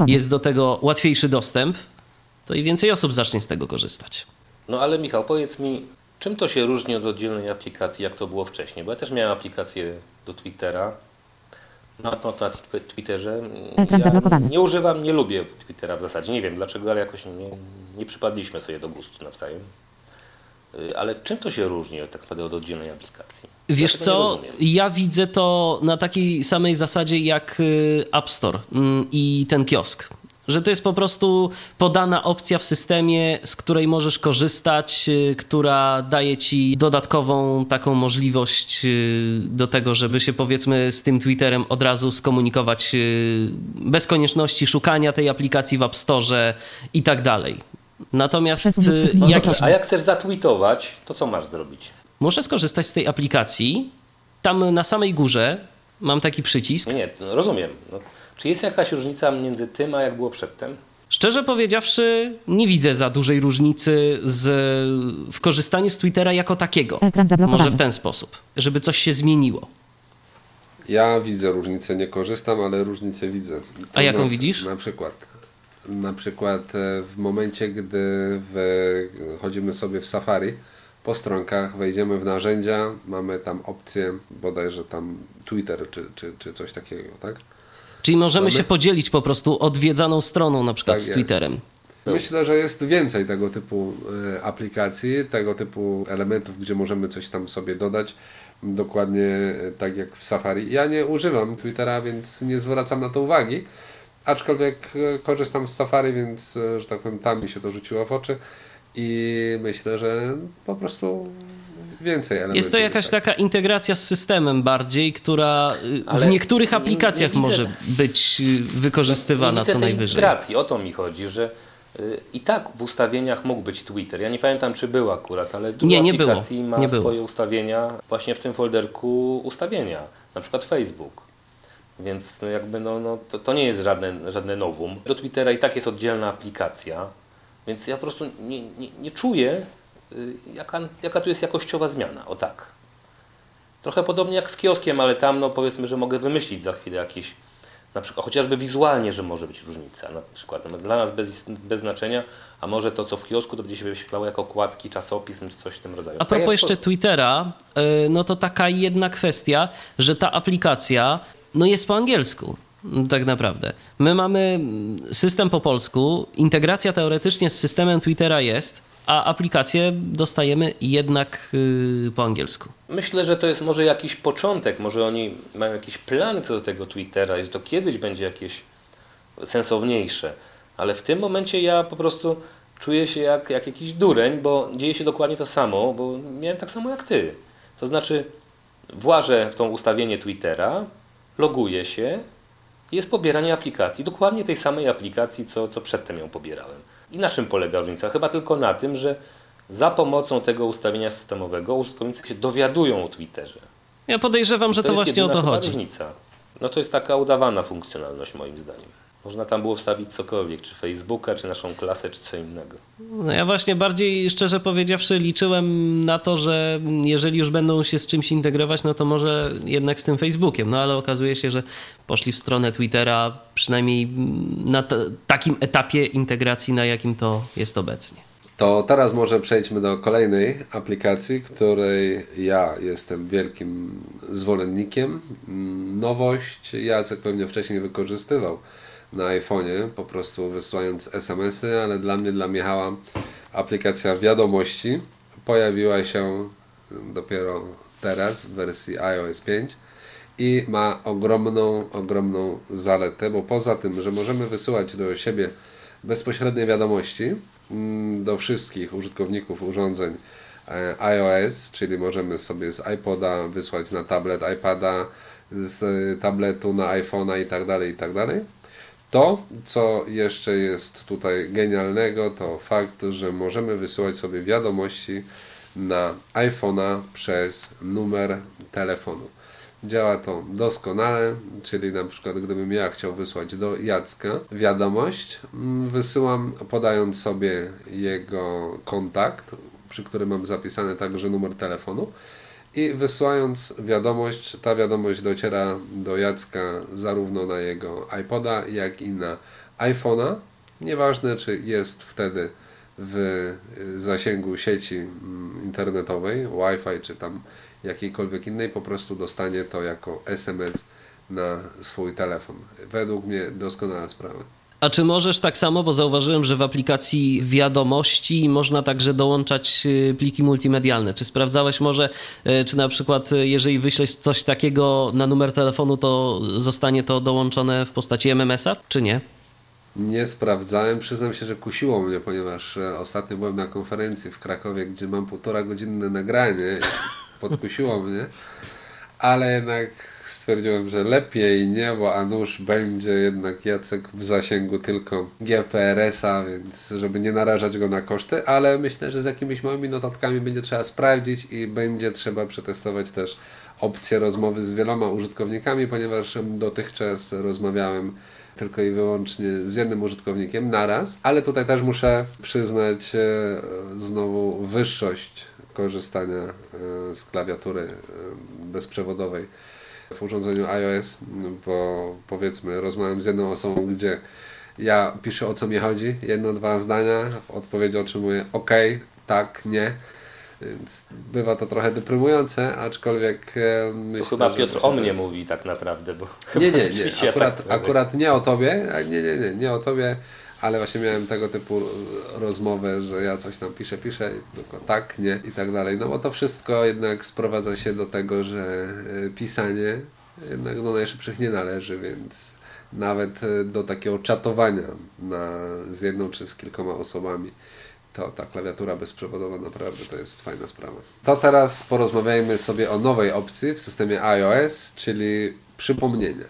jest do tego łatwiejszy dostęp, to i więcej osób zacznie z tego korzystać. No ale Michał, powiedz mi, czym to się różni od oddzielnej aplikacji, jak to było wcześniej? Bo ja też miałem aplikację do Twittera. No, no to na Twi- Twitterze. Ekran ja zablokowany. Nie używam, nie lubię Twittera w zasadzie. Nie wiem dlaczego, ale jakoś nie, nie przypadliśmy sobie do gustu nawzajem. Y, Ale czym to się różni tak naprawdę od oddzielnej aplikacji? Wiesz Ja co, ja widzę to na takiej samej zasadzie jak y, App Store mm, i ten kiosk. Że to jest po prostu podana opcja w systemie, z której możesz korzystać, y, która daje ci dodatkową taką możliwość y, do tego, żeby się powiedzmy z tym Twitterem od razu skomunikować y, bez konieczności szukania tej aplikacji w App Store i tak dalej. Natomiast No jak, a jak chcesz zatweetować, to co masz zrobić? Muszę skorzystać z tej aplikacji. Tam na samej górze mam taki przycisk. Nie, nie no rozumiem. No, czy jest jakaś różnica między tym, a jak było przedtem? Szczerze powiedziawszy, nie widzę za dużej różnicy z, w korzystaniu z Twittera jako takiego. Ekran zablokowany. Może w ten sposób, żeby coś się zmieniło. Ja widzę różnicę, nie korzystam, ale różnicę widzę. To A jaką widzisz? Na przykład, na przykład e, w momencie, gdy w, chodzimy sobie w Safari, po stronkach wejdziemy w narzędzia, mamy tam opcję bodajże tam Twitter czy, czy, czy coś takiego, tak? Czyli możemy Mamy- się podzielić po prostu odwiedzaną stroną, na przykład Tak z jest. Twitterem. Myślę, że jest więcej tego typu e, aplikacji, tego typu elementów, gdzie możemy coś tam sobie dodać. Dokładnie e, tak jak w Safari. Ja nie używam Twittera, więc nie zwracam na to uwagi. Aczkolwiek e, korzystam z Safari, więc, że tak powiem, tam mi się to rzuciło w oczy. I myślę, że po prostu więcej elementów. Jest to jakaś wystarczy. taka integracja z systemem bardziej, która y, w Ale niektórych nie- aplikacjach nie może być y, wykorzystywana co najwyżej. integracji, o to mi chodzi, że y, i tak w ustawieniach mógł być Twitter. Ja nie pamiętam, czy był akurat, ale dużo Nie, nie było. aplikacji ma Nie było. swoje ustawienia właśnie w tym folderku ustawienia, na przykład Facebook. Więc no jakby no, no, to, to nie jest żadne, żadne nowum. Do Twittera i tak jest oddzielna aplikacja, więc ja po prostu nie, nie, nie czuję, jaka, jaka tu jest jakościowa zmiana. O tak. Trochę podobnie jak z kioskiem, ale tam no powiedzmy, że mogę wymyślić za chwilę jakieś, na przykład chociażby wizualnie, że może być różnica. Na przykład no, dla nas bez, bez znaczenia, a może to co w kiosku to będzie się wyświetlało jako okładki, czasopism czy coś w tym rodzaju. A Tak propos jak jeszcze to- Twittera, y, no to taka jedna kwestia, że ta aplikacja no jest po angielsku. Tak naprawdę. My mamy system po polsku, integracja teoretycznie z systemem Twittera jest, a aplikację dostajemy jednak y, po angielsku. Myślę, że to jest może jakiś początek, może oni mają jakieś plany co do tego Twittera że to kiedyś będzie jakieś sensowniejsze. Ale w tym momencie ja po prostu czuję się jak, jak jakiś dureń, bo dzieje się dokładnie to samo, bo miałem tak samo jak ty. To znaczy włażę w tą ustawienie Twittera, loguję się jest pobieranie aplikacji, dokładnie tej samej aplikacji, co, co przedtem ją pobierałem. I na czym polega różnica? Chyba tylko na tym, że za pomocą tego ustawienia systemowego użytkownicy się dowiadują o Twitterze. Ja podejrzewam, że to, jest właśnie o to chodzi. Różnica. No to jest taka udawana funkcjonalność moim zdaniem. Można tam było wstawić cokolwiek, czy Facebooka, czy naszą klasę, czy co innego. No ja właśnie bardziej, szczerze powiedziawszy, liczyłem na to, że jeżeli już będą się z czymś integrować, no to może jednak z tym Facebookiem. No ale okazuje się, że poszli w stronę Twittera, przynajmniej na t- takim etapie integracji, na jakim to jest obecnie. To teraz może przejdźmy do kolejnej aplikacji, której ja jestem wielkim zwolennikiem. Mm, Nowość Jacek pewnie wcześniej wykorzystywał na iPhone'ie, po prostu wysyłając SMS-y, ale dla mnie, dla Michała aplikacja wiadomości pojawiła się dopiero teraz w wersji iOS 5 i ma ogromną, ogromną zaletę, bo poza tym, że możemy wysyłać do siebie bezpośrednie wiadomości mm, do wszystkich użytkowników urządzeń e, iOS, czyli możemy sobie z iPoda wysłać na tablet, iPada, z tabletu na iPhone'a i tak dalej, i tak dalej. To, co jeszcze jest tutaj genialnego, to fakt, że możemy wysyłać sobie wiadomości na iPhone'a przez numer telefonu. Działa to doskonale, czyli na przykład gdybym ja chciał wysłać do Jacka wiadomość, mm, wysyłam podając sobie jego kontakt, przy którym mam zapisany także numer telefonu i wysyłając wiadomość, ta wiadomość dociera do Jacka zarówno na jego iPoda, jak i na iPhone'a. Nieważne, czy jest wtedy w y, zasięgu sieci mm, internetowej, Wi-Fi, czy tam jakiejkolwiek innej, po prostu dostanie to jako SMS na swój telefon. Według mnie doskonała sprawa. A czy możesz tak samo, bo zauważyłem, że w aplikacji wiadomości można także dołączać y, pliki multimedialne. Czy sprawdzałeś może, y, czy na przykład y, jeżeli wyślesz coś takiego na numer telefonu, to zostanie to dołączone w postaci MMS-a, czy nie? Nie sprawdzałem, przyznam się, że kusiło mnie, ponieważ e, ostatnio byłem na konferencji w Krakowie, gdzie mam półtora godzinne nagranie, podkusiło mnie, ale jednak stwierdziłem, że lepiej nie, bo a nuż będzie jednak Jacek w zasięgu tylko GPRS-a, więc żeby nie narażać go na koszty, ale myślę, że z jakimiś małymi notatkami będzie trzeba sprawdzić i będzie trzeba przetestować też opcję rozmowy z wieloma użytkownikami, ponieważ dotychczas rozmawiałem tylko i wyłącznie z jednym użytkownikiem naraz, ale tutaj też muszę przyznać e, znowu wyższość korzystania e, z klawiatury e, bezprzewodowej w urządzeniu iOS, bo powiedzmy rozmawiam z jedną osobą, gdzie ja piszę o co mi chodzi, jedno, dwa zdania, w odpowiedzi otrzymuję ok, tak, nie. Więc bywa to trochę deprymujące, aczkolwiek e, myślę, To chyba że Piotr o mnie teraz- mówi tak naprawdę, bo Nie, nie, nie. Akurat, tak akurat nie o tobie, nie, nie, nie, nie o tobie, ale właśnie miałem tego typu rozmowę, że ja coś tam piszę, piszę, tylko tak, nie i tak dalej. No bo to wszystko jednak sprowadza się do tego, że e, pisanie jednak do najszybszych nie należy, więc nawet e, do takiego czatowania na, z jedną czy z kilkoma osobami to ta klawiatura bezprzewodowa naprawdę to jest fajna sprawa. To teraz porozmawiajmy sobie o nowej opcji w systemie iOS, czyli przypomnienia.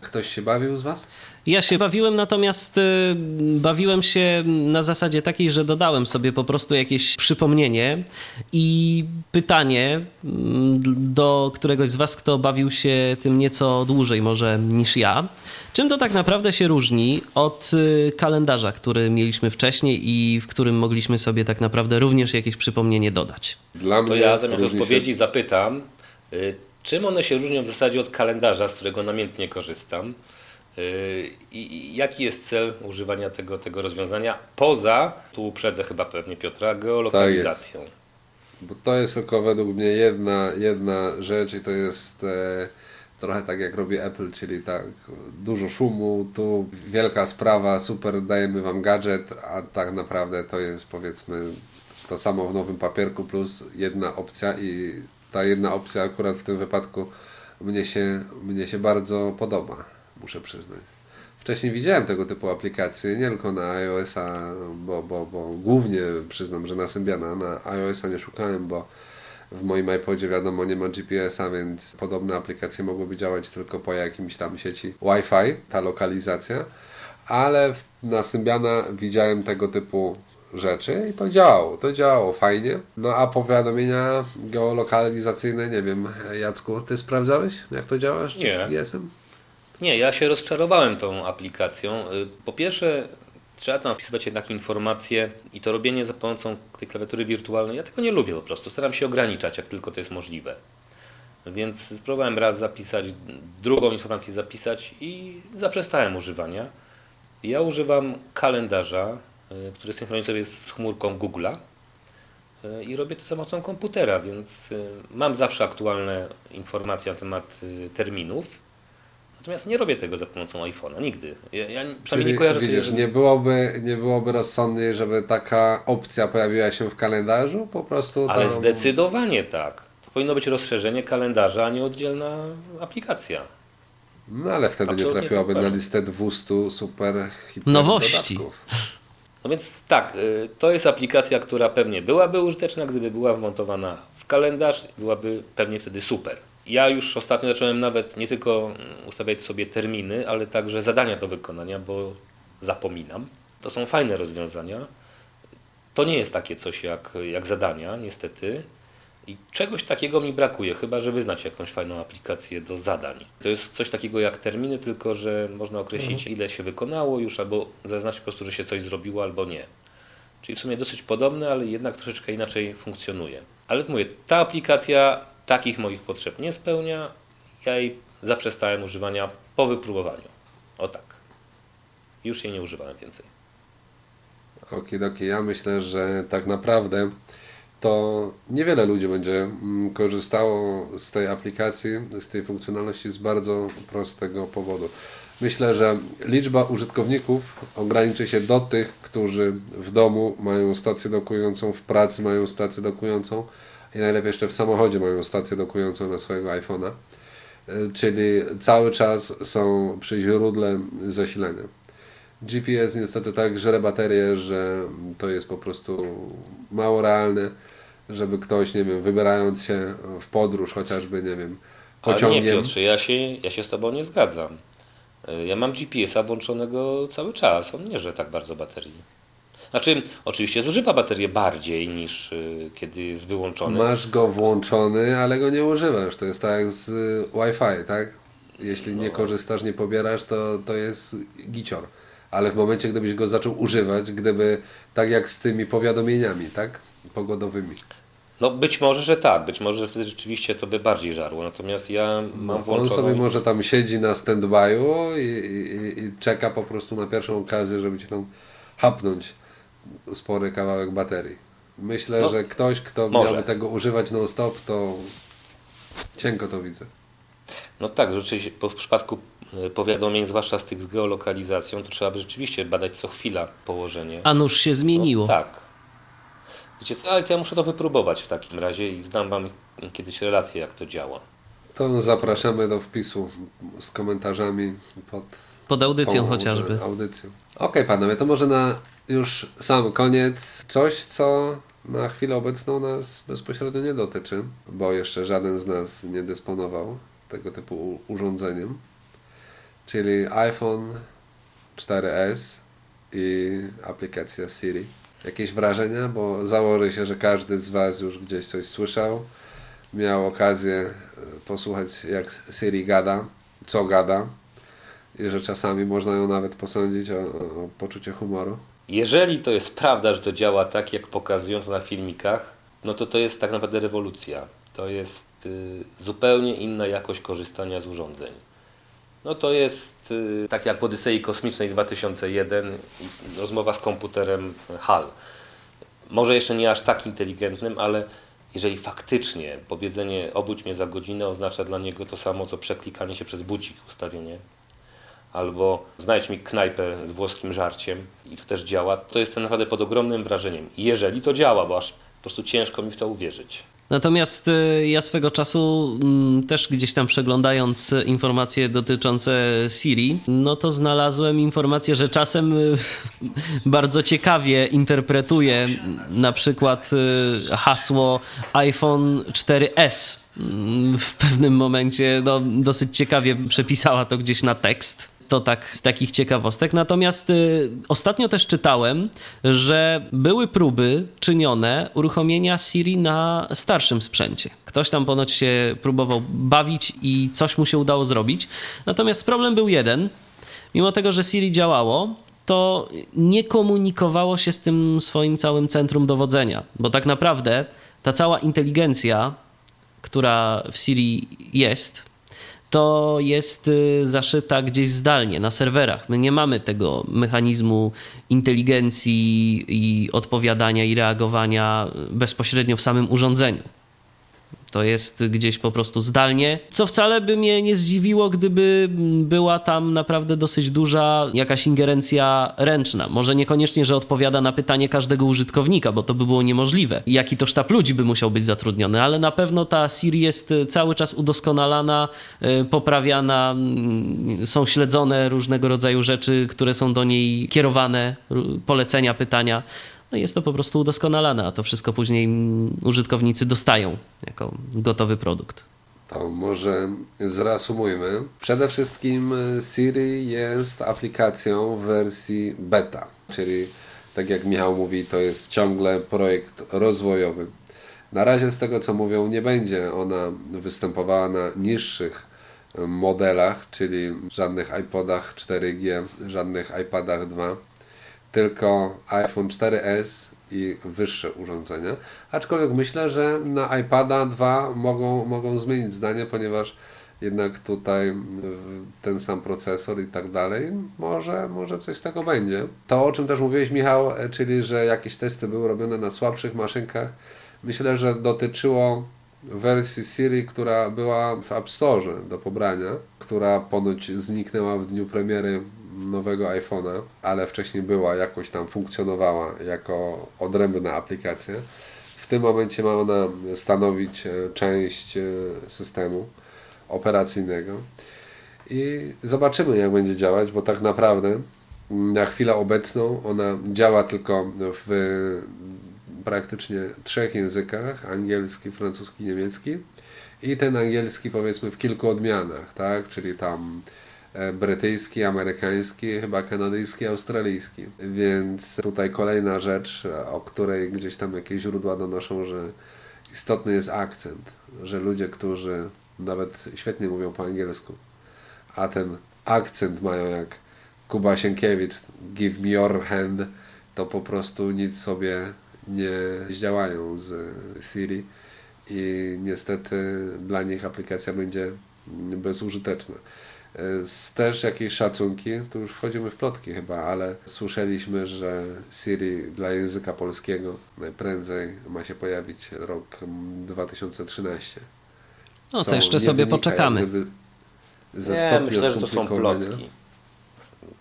Ktoś się bawił z Was? Ja się bawiłem, natomiast y, bawiłem się na zasadzie takiej, że dodałem sobie po prostu jakieś przypomnienie i pytanie mm, do któregoś z Was, kto bawił się tym nieco dłużej może niż ja. Czym to tak naprawdę się różni od y, kalendarza, który mieliśmy wcześniej i w którym mogliśmy sobie tak naprawdę również jakieś przypomnienie dodać? Dla To mnie ja zamiast różni się- odpowiedzi zapytam, y, czym one się różnią w zasadzie od kalendarza, z którego namiętnie korzystam? Y, I jaki jest cel używania tego, tego rozwiązania? Poza, tu uprzedzę chyba pewnie Piotra, geolokalizacją? Bo to jest tylko według mnie jedna, jedna rzecz i to jest e, trochę tak jak robi Apple, czyli tak dużo szumu, tu wielka sprawa, super, dajemy Wam gadżet, a tak naprawdę to jest powiedzmy to samo w nowym papierku plus jedna opcja i ta jedna opcja akurat w tym wypadku mnie się, mnie się bardzo podoba, muszę przyznać. Wcześniej widziałem tego typu aplikacje, nie tylko na iOS-a, bo, bo, bo głównie przyznam, że na Symbiana, na iOS-a nie szukałem, bo w moim iPodzie wiadomo nie ma GPS-a, więc podobne aplikacje mogłyby działać tylko po jakimś tam sieci Wi-Fi, ta lokalizacja, ale na Symbiana widziałem tego typu rzeczy i to działało, to działało fajnie. No a powiadomienia geolokalizacyjne, nie wiem, Jacku, ty sprawdzałeś jak to działa z Nie. GPS-em? Nie, ja się rozczarowałem tą aplikacją. Y, po pierwsze, trzeba tam wpisywać jednak informacje i to robienie za pomocą tej klawiatury wirtualnej, ja tego nie lubię po prostu. Staram się ograniczać, jak tylko to jest możliwe. Więc spróbowałem raz zapisać, drugą informację zapisać i zaprzestałem używania. Ja używam kalendarza, y, który synchronizuje z chmurką Google'a y, i robię to za pomocą komputera, więc mam zawsze aktualne informacje na temat terminów. Natomiast nie robię tego za pomocą iPhone'a, nigdy. Ja, ja Czyli, nie kojarzę widzisz, sobie, że... nie, byłoby, nie byłoby rozsądniej, żeby taka opcja pojawiła się w kalendarzu? Po prostu Ale zdecydowanie tak. To powinno być rozszerzenie kalendarza, a nie oddzielna aplikacja. No ale wtedy Absolutnie nie trafiłaby na listę 200 super Nowości. Dodatków. No więc tak, y, to jest aplikacja, która pewnie byłaby użyteczna, gdyby była wmontowana w kalendarz, byłaby pewnie wtedy super. Ja już ostatnio zacząłem nawet nie tylko ustawiać sobie terminy, ale także zadania do wykonania, bo zapominam. To są fajne rozwiązania. To nie jest takie coś jak, jak zadania, niestety. I czegoś takiego mi brakuje, chyba że wyznać jakąś fajną aplikację do zadań. To jest coś takiego jak terminy, tylko że można określić, mhm. ile się wykonało już, albo zaznaczyć po prostu, że się coś zrobiło, albo nie. Czyli w sumie dosyć podobne, ale jednak troszeczkę inaczej funkcjonuje. Ale mówię, ta aplikacja takich moich potrzeb nie spełnia. Ja jej zaprzestałem używania po wypróbowaniu. O tak. Już jej nie używałem więcej. Okidoki, ja myślę, że tak naprawdę to niewiele ludzi będzie mm, korzystało z tej aplikacji, z tej funkcjonalności z bardzo prostego powodu. Myślę, że liczba użytkowników ograniczy się do tych, którzy w domu mają stację dokującą, w pracy mają stację dokującą i najlepiej jeszcze w samochodzie mają stację dokującą na swojego iPhone'a. E, czyli cały czas są przy źródle zasilania. GPS niestety tak żre baterię, że to jest po prostu mało realne, żeby ktoś, nie wiem, wybierając się w podróż, chociażby, nie wiem, pociągiem... Ale nie Piotrze, ja się, ja się z Tobą nie zgadzam. E, ja mam GPS-a włączonego cały czas, on nie żre tak bardzo baterii. Znaczy, oczywiście zużywa baterię bardziej niż y, kiedy jest wyłączony. Masz go włączony, ale go nie używasz. To jest tak jak z y, Wi-Fi, tak? Jeśli nie no. korzystasz, nie pobierasz, to, to jest gicior. Ale w momencie, gdybyś go zaczął używać, gdyby tak jak z tymi powiadomieniami, tak? Pogodowymi. No być może, że tak. Być może, że wtedy rzeczywiście to by bardziej żarło. Natomiast ja mam no, włączoną... On sobie może tam siedzi na stand-by'u i, i, i, czeka po prostu na pierwszą okazję, żeby cię tam hapnąć spory kawałek baterii. Myślę, no, że ktoś, kto może. miałby tego używać non-stop, to cienko to widzę. No tak, rzeczywiście w przypadku e, powiadomień, zwłaszcza z tych z geolokalizacją, to trzeba by rzeczywiście badać co chwila położenie. A nuż się zmieniło. No, tak. Wiecie co, ale ja muszę to wypróbować w takim razie i zdam Wam kiedyś relację, jak to działa. To zapraszamy do wpisu z komentarzami pod, pod audycją chociażby. Audycją. Okej, okay, panowie, to może na już sam koniec. Coś, co na chwilę obecną nas bezpośrednio nie dotyczy, bo jeszcze żaden z nas nie dysponował tego typu urządzeniem, czyli iPhone 4S i aplikacja Siri. Jakieś wrażenia? Bo założę się, że każdy z Was już gdzieś coś słyszał, miał okazję e, posłuchać jak Siri gada, co gada i że czasami można ją nawet posądzić o, o poczucie humoru. Jeżeli to jest prawda, że to działa tak, jak pokazują to na filmikach, no to to jest tak naprawdę rewolucja. To jest y, zupełnie inna jakość korzystania z urządzeń. No to jest y, tak jak w Odysei Kosmicznej 2001 rozmowa z komputerem HAL. Może jeszcze nie aż tak inteligentnym, ale jeżeli faktycznie powiedzenie obudź mnie za godzinę oznacza dla niego to samo, co przeklikanie się przez budzik ustawienie, albo znajdź mi knajpę z włoskim żarciem i to też działa, to jestem naprawdę pod ogromnym wrażeniem. Jeżeli to działa, bo aż po prostu ciężko mi w to uwierzyć. Natomiast y, ja swego czasu mm, też gdzieś tam przeglądając informacje dotyczące Siri, no to znalazłem informację, że czasem y, bardzo ciekawie interpretuje na przykład y, hasło iPhone 4S. Mm, w pewnym momencie no, dosyć ciekawie przepisała to gdzieś na tekst To tak z takich ciekawostek. Natomiast y, ostatnio też czytałem, że były próby czynione uruchomienia Siri na starszym sprzęcie. Ktoś tam ponoć się próbował bawić i coś mu się udało zrobić. Natomiast problem był jeden. Mimo tego, że Siri działało, to nie komunikowało się z tym swoim całym centrum dowodzenia, bo tak naprawdę ta cała inteligencja, która w Siri jest, to jest y, zaszyta gdzieś zdalnie na serwerach. My nie mamy tego mechanizmu inteligencji i odpowiadania i reagowania bezpośrednio w samym urządzeniu. To jest gdzieś po prostu zdalnie, co wcale by mnie nie zdziwiło, gdyby była tam naprawdę dosyć duża jakaś ingerencja ręczna. Może niekoniecznie, że odpowiada na pytanie każdego użytkownika, bo to by było niemożliwe. Jaki to sztab ludzi by musiał być zatrudniony, ale na pewno ta Siri jest cały czas udoskonalana, y, poprawiana, mm, są śledzone różnego rodzaju rzeczy, które są do niej kierowane, polecenia, pytania. No jest to po prostu udoskonalane, a to wszystko później użytkownicy dostają jako gotowy produkt. To może zreasumujmy. Przede wszystkim Siri jest aplikacją w wersji beta, czyli tak jak Michał mówi, to jest ciągle projekt rozwojowy. Na razie z tego co mówią, nie będzie ona występowała na niższych modelach, czyli żadnych iPodach 4G, żadnych iPadach 2 tylko iPhone 4S i wyższe urządzenia. Aczkolwiek myślę, że na iPada 2 mogą, mogą zmienić zdanie, ponieważ jednak tutaj ten sam procesor i tak dalej, może, może coś z tego będzie. To, o czym też mówiłeś, Michał, czyli że jakieś testy były robione na słabszych maszynkach, myślę, że dotyczyło wersji Siri, która była w App Store do pobrania, która ponoć zniknęła w dniu premiery nowego iPhone'a, ale wcześniej była, jakoś tam funkcjonowała jako odrębna aplikacja. W tym momencie ma ona stanowić e, część e, systemu operacyjnego. I zobaczymy, jak będzie działać, bo tak naprawdę na chwilę obecną ona działa tylko w praktycznie trzech językach: angielski, francuski, niemiecki. I ten angielski powiedzmy w kilku odmianach, tak? Czyli tam brytyjski, amerykański, chyba kanadyjski, australijski. Więc tutaj kolejna rzecz, o której gdzieś tam jakieś źródła donoszą, że istotny jest akcent, że ludzie, którzy nawet świetnie mówią po angielsku, a ten akcent mają jak Kuba Sienkiewicz, give me your hand, to po prostu nic sobie nie zdziałają z Siri i niestety dla nich aplikacja będzie bezużyteczna. Z też jakieś szacunki, tu już wchodzimy w plotki chyba, ale słyszeliśmy, że Siri dla języka polskiego najprędzej ma się pojawić rok 2013. No to jeszcze sobie poczekamy. Ze Nie, myślę, że to są plotki.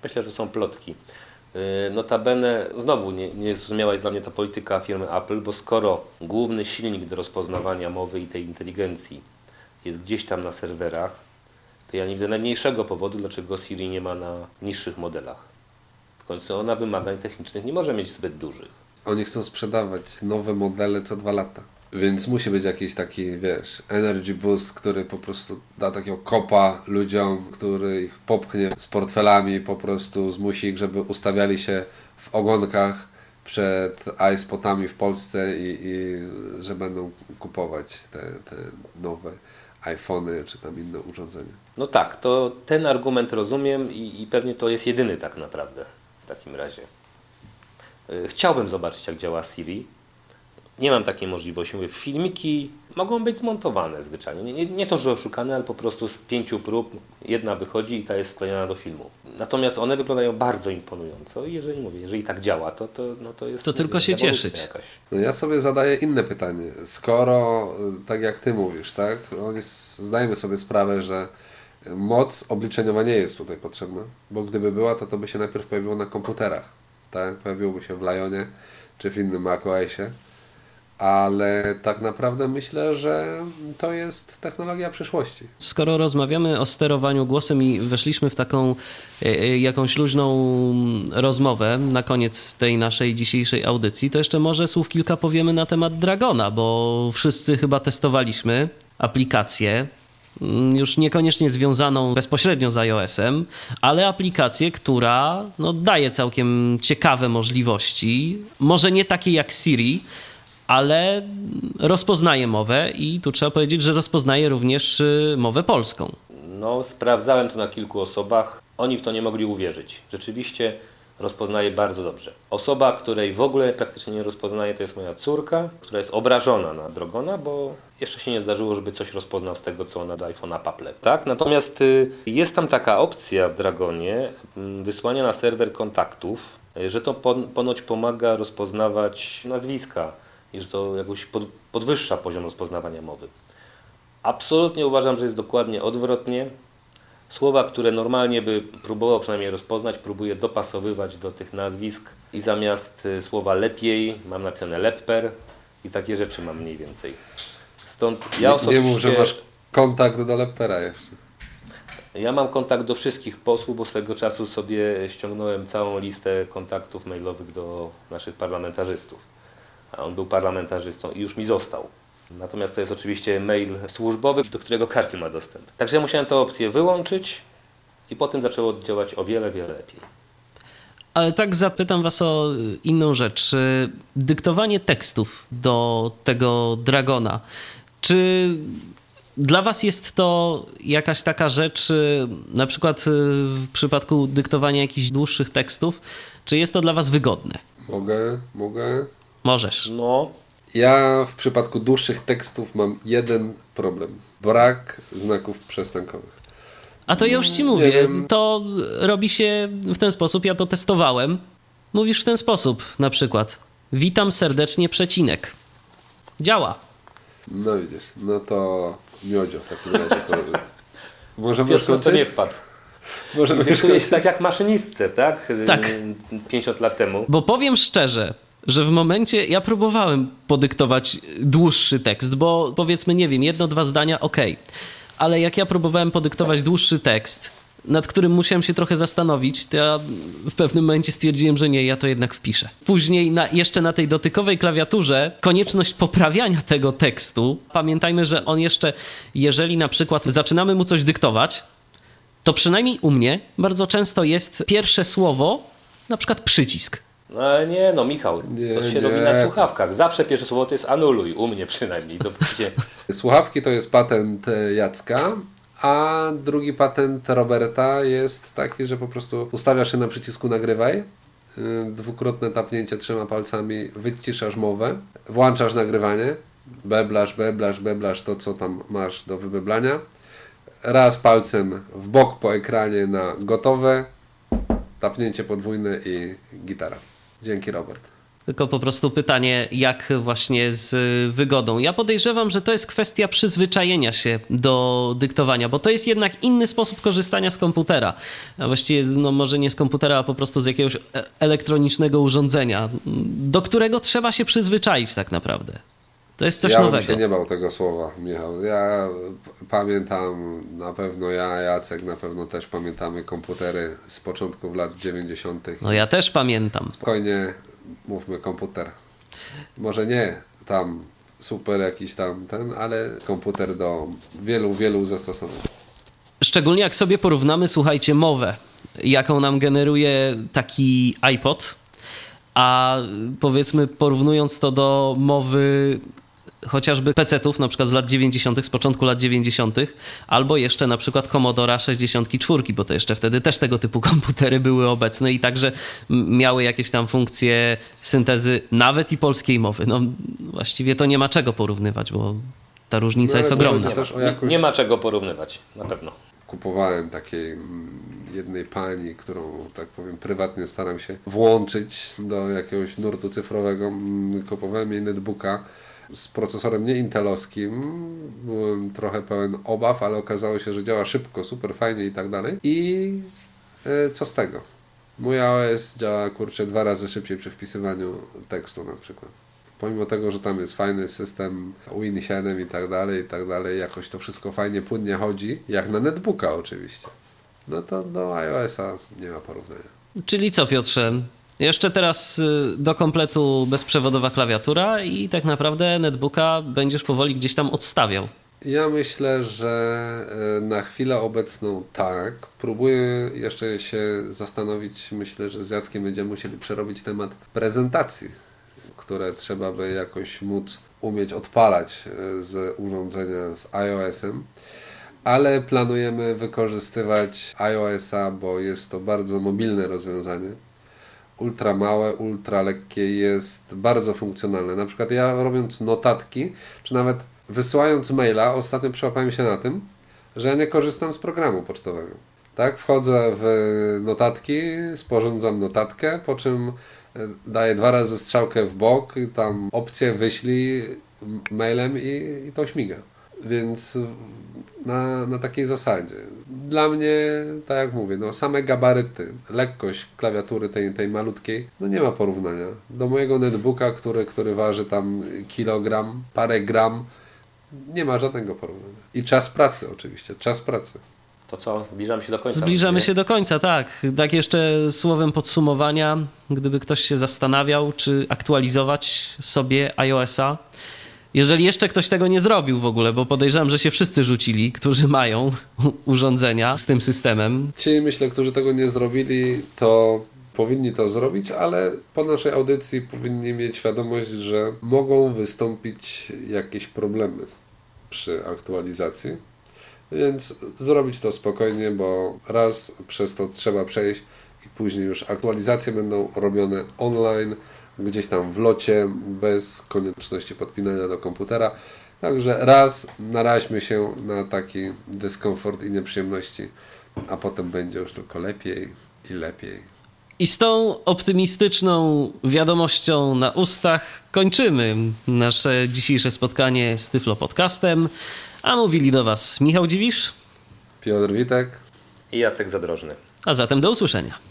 Myślę, że są plotki. Y, notabene, znowu nie, nie zrozumiała jest dla mnie ta polityka firmy Apple, bo skoro główny silnik do rozpoznawania mowy i tej inteligencji jest gdzieś tam na serwerach, to ja nie widzę najmniejszego powodu, dlaczego Siri nie ma na niższych modelach. W końcu ona wymagań technicznych nie może mieć zbyt dużych. Oni chcą sprzedawać nowe modele co dwa lata. Więc musi być jakiś taki, wiesz, energy boost, który po prostu da takiego kopa ludziom, który ich popchnie z portfelami, po prostu zmusi ich, żeby ustawiali się w ogonkach przed iSpotami w Polsce i, i że będą kupować te, te nowe iPhony czy tam inne urządzenia. No tak, to ten argument rozumiem i, i pewnie to jest jedyny tak naprawdę w takim razie. E, chciałbym zobaczyć jak działa Siri. Nie mam takiej możliwości. Mówię, filmiki mogą być zmontowane zwyczajnie. Nie, nie, nie, to, że oszukane, ale po prostu z pięciu prób jedna wychodzi i ta jest wklejona do filmu. Natomiast one wyglądają bardzo imponująco i jeżeli mówię, jeżeli tak działa, to, to, no to jest... To tylko się cieszyć. Jakaś. No ja sobie zadaję inne pytanie. Skoro, tak jak Ty mówisz, tak, oni zdajemy sobie sprawę, że moc obliczeniowa nie jest tutaj potrzebna, bo gdyby była, to to by się najpierw pojawiło na komputerach, tak? Pojawiłoby się w Lionie czy w innym macOSie ale tak naprawdę myślę, że to jest technologia przyszłości. Skoro rozmawiamy o sterowaniu głosem i weszliśmy w taką e, e, jakąś luźną rozmowę na koniec tej naszej dzisiejszej audycji, to jeszcze może słów kilka powiemy na temat Dragona, bo wszyscy chyba testowaliśmy aplikację mm, już niekoniecznie związaną bezpośrednio z iOS-em, ale aplikację, która no, daje całkiem ciekawe możliwości. Może nie takie jak Siri, ale rozpoznaje mowę i tu trzeba powiedzieć, że rozpoznaje również y, mowę polską. No, sprawdzałem to na kilku osobach. Oni w to nie mogli uwierzyć. Rzeczywiście rozpoznaje bardzo dobrze. Osoba, której w ogóle praktycznie nie rozpoznaje, to jest moja córka, która jest obrażona na Drogona, bo jeszcze się nie zdarzyło, żeby coś rozpoznał z tego, co ona do iPhone'a paple. Tak? Natomiast y, jest tam taka opcja w Dragonie mm, wysłania na serwer kontaktów, y, że to ponoć pomaga rozpoznawać nazwiska i że to jakoś podwyższa poziom rozpoznawania mowy. Absolutnie uważam, że jest dokładnie odwrotnie. Słowa, które normalnie by próbował przynajmniej rozpoznać, próbuje dopasowywać do tych nazwisk i zamiast y, słowa lepiej mam napisane lepper i takie rzeczy mam mniej więcej. Stąd ja osobiście... Nie mów, że masz kontakt do leppera jeszcze. Ja mam kontakt do wszystkich posłów, bo swego czasu sobie ściągnąłem całą listę kontaktów mailowych do naszych parlamentarzystów. A on był parlamentarzystą i już mi został. Natomiast to jest oczywiście mail służbowy, do którego każdy ma dostęp. Także ja musiałem tę opcję wyłączyć i potem zaczęło działać o wiele, wiele lepiej. Ale tak zapytam Was o inną rzecz. Dyktowanie tekstów do tego Dragona. Czy dla Was jest to jakaś taka rzecz, na przykład w przypadku dyktowania jakichś dłuższych tekstów, czy jest to dla Was wygodne? Mogę, mogę. Możesz. No, ja w przypadku dłuższych tekstów mam jeden problem. Brak znaków przestankowych. A to ja już ci mówię. To robi się w ten sposób. Ja to testowałem. Mówisz w ten sposób na przykład. Witam serdecznie, przecinek. Działa. No widzisz, no to miodzio w takim razie to... Możemy Wiesz, no to nie wpadł. Możemy już tak jak maszynistce, tak? Tak. 50 lat temu. Bo powiem szczerze, że w momencie, ja próbowałem podyktować dłuższy tekst, bo powiedzmy, nie wiem, jedno, dwa zdania, ok. Ale jak ja próbowałem podyktować dłuższy tekst, nad którym musiałem się trochę zastanowić, to ja w pewnym momencie stwierdziłem, że nie, ja to jednak wpiszę. Później na, jeszcze na tej dotykowej klawiaturze konieczność poprawiania tego tekstu. Pamiętajmy, że on jeszcze, jeżeli na przykład zaczynamy mu coś dyktować, to przynajmniej u mnie bardzo często jest pierwsze słowo, na przykład przycisk. No ale nie, no Michał, nie, to się nie. robi na słuchawkach. Zawsze pierwsze słowo to jest anuluj, u mnie przynajmniej. Słuchawki to jest patent e, Jacka, a drugi patent Roberta jest taki, że po prostu ustawiasz się na przycisku nagrywaj, e, dwukrotne tapnięcie trzema palcami, wyciszasz mowę, włączasz nagrywanie, beblasz, beblasz, beblasz to, co tam masz do wybeblania, raz palcem w bok po ekranie na gotowe, tapnięcie podwójne i gitara. Dzięki, Robert. Tylko po prostu pytanie, jak właśnie z wygodą. Ja podejrzewam, że to jest kwestia przyzwyczajenia się do dyktowania, bo to jest jednak inny sposób korzystania z komputera. A właściwie, no może nie z komputera, a po prostu z jakiegoś e, elektronicznego urządzenia, do którego trzeba się przyzwyczaić tak naprawdę. To jest coś ja nowego. Ja bym się nie bał tego słowa, Michał. Ja pamiętam, na pewno ja, Jacek, na pewno też pamiętamy komputery z początków lat 90. No ja też pamiętam. Spokojnie mówmy komputer. Może nie tam super jakiś tam ten, ale komputer do wielu, wielu zastosowań. Szczególnie jak sobie porównamy, słuchajcie, mowę, jaką nam generuje taki iPod, a powiedzmy porównując to do mowy chociażby PC-ów na przykład z lat 90., z początku lat 90., albo jeszcze na przykład Commodore 64, bo to jeszcze wtedy też tego typu komputery były obecne i także miały jakieś tam funkcje syntezy nawet i polskiej mowy. No właściwie to nie ma czego porównywać, bo ta różnica no, jest ogromna. Nie, nie ma czego porównywać, na pewno. Kupowałem takiej mm, jednej pani, którą, tak powiem, prywatnie staram się włączyć do jakiegoś nurtu cyfrowego. Mm, kupowałem jej netbooka z procesorem nie intelowskim. Byłem trochę pełen obaw, ale okazało się, że działa szybko, super fajnie i tak dalej. I e, co z tego? Mój iOS działa kurczę dwa razy szybciej przy wpisywaniu tekstu na przykład. Pomimo tego, że tam jest fajny system Win 7 i tak dalej, i tak dalej, jakoś to wszystko fajnie, płynnie chodzi, jak na netbooka oczywiście. No to do iOS-a nie ma porównania. Czyli co Piotrze, jeszcze teraz y, do kompletu bezprzewodowa klawiatura i tak naprawdę netbooka będziesz powoli gdzieś tam odstawiał. Ja myślę, że e, na chwilę obecną tak. Próbuję jeszcze się zastanowić. Myślę, że z Jackiem będziemy musieli przerobić temat prezentacji, które trzeba by jakoś móc umieć odpalać e, z urządzenia z iOS-em. Ale planujemy wykorzystywać iOS-a, bo jest to bardzo mobilne rozwiązanie ultra małe, ultra lekkie jest bardzo funkcjonalne. Na przykład ja robiąc notatki, czy nawet wysyłając maila, ostatnio przyłapałem się na tym, że ja nie korzystam z programu pocztowego. Tak, wchodzę w notatki, sporządzam notatkę, po czym e, daję dwa razy strzałkę w bok, tam opcję wyślij mailem i, i to śmiga. Więc na, na takiej zasadzie. Dla mnie, tak jak mówię, no same gabaryty, lekkość klawiatury tej, tej malutkiej, no nie ma porównania. Do mojego netbooka, który, który waży tam kilogram, parę gram, nie ma żadnego porównania. I czas pracy oczywiście, czas pracy. To co, zbliżamy się do końca. Zbliżamy nie? się do końca, tak. Tak jeszcze słowem podsumowania, gdyby ktoś się zastanawiał, czy aktualizować sobie iOS-a. Jeżeli jeszcze ktoś tego nie zrobił w ogóle, bo podejrzewam, że się wszyscy rzucili, którzy mają urządzenia z tym systemem. Ci, myślę, którzy tego nie zrobili, to powinni to zrobić, ale po naszej audycji powinni mieć świadomość, że mogą wystąpić jakieś problemy przy aktualizacji. Więc zrobić to spokojnie, bo raz przez to trzeba przejść i później już aktualizacje będą robione online, gdzieś tam w locie, bez konieczności podpinania do komputera. Także raz naraźmy się na taki dyskomfort i nieprzyjemności, a potem będzie już tylko lepiej i lepiej. I z tą optymistyczną wiadomością na ustach kończymy nasze dzisiejsze spotkanie z Tyflo Podcastem. A mówili do Was Michał Dziwisz, Piotr Witek. I Jacek Zadrożny. a zatem do usłyszenia.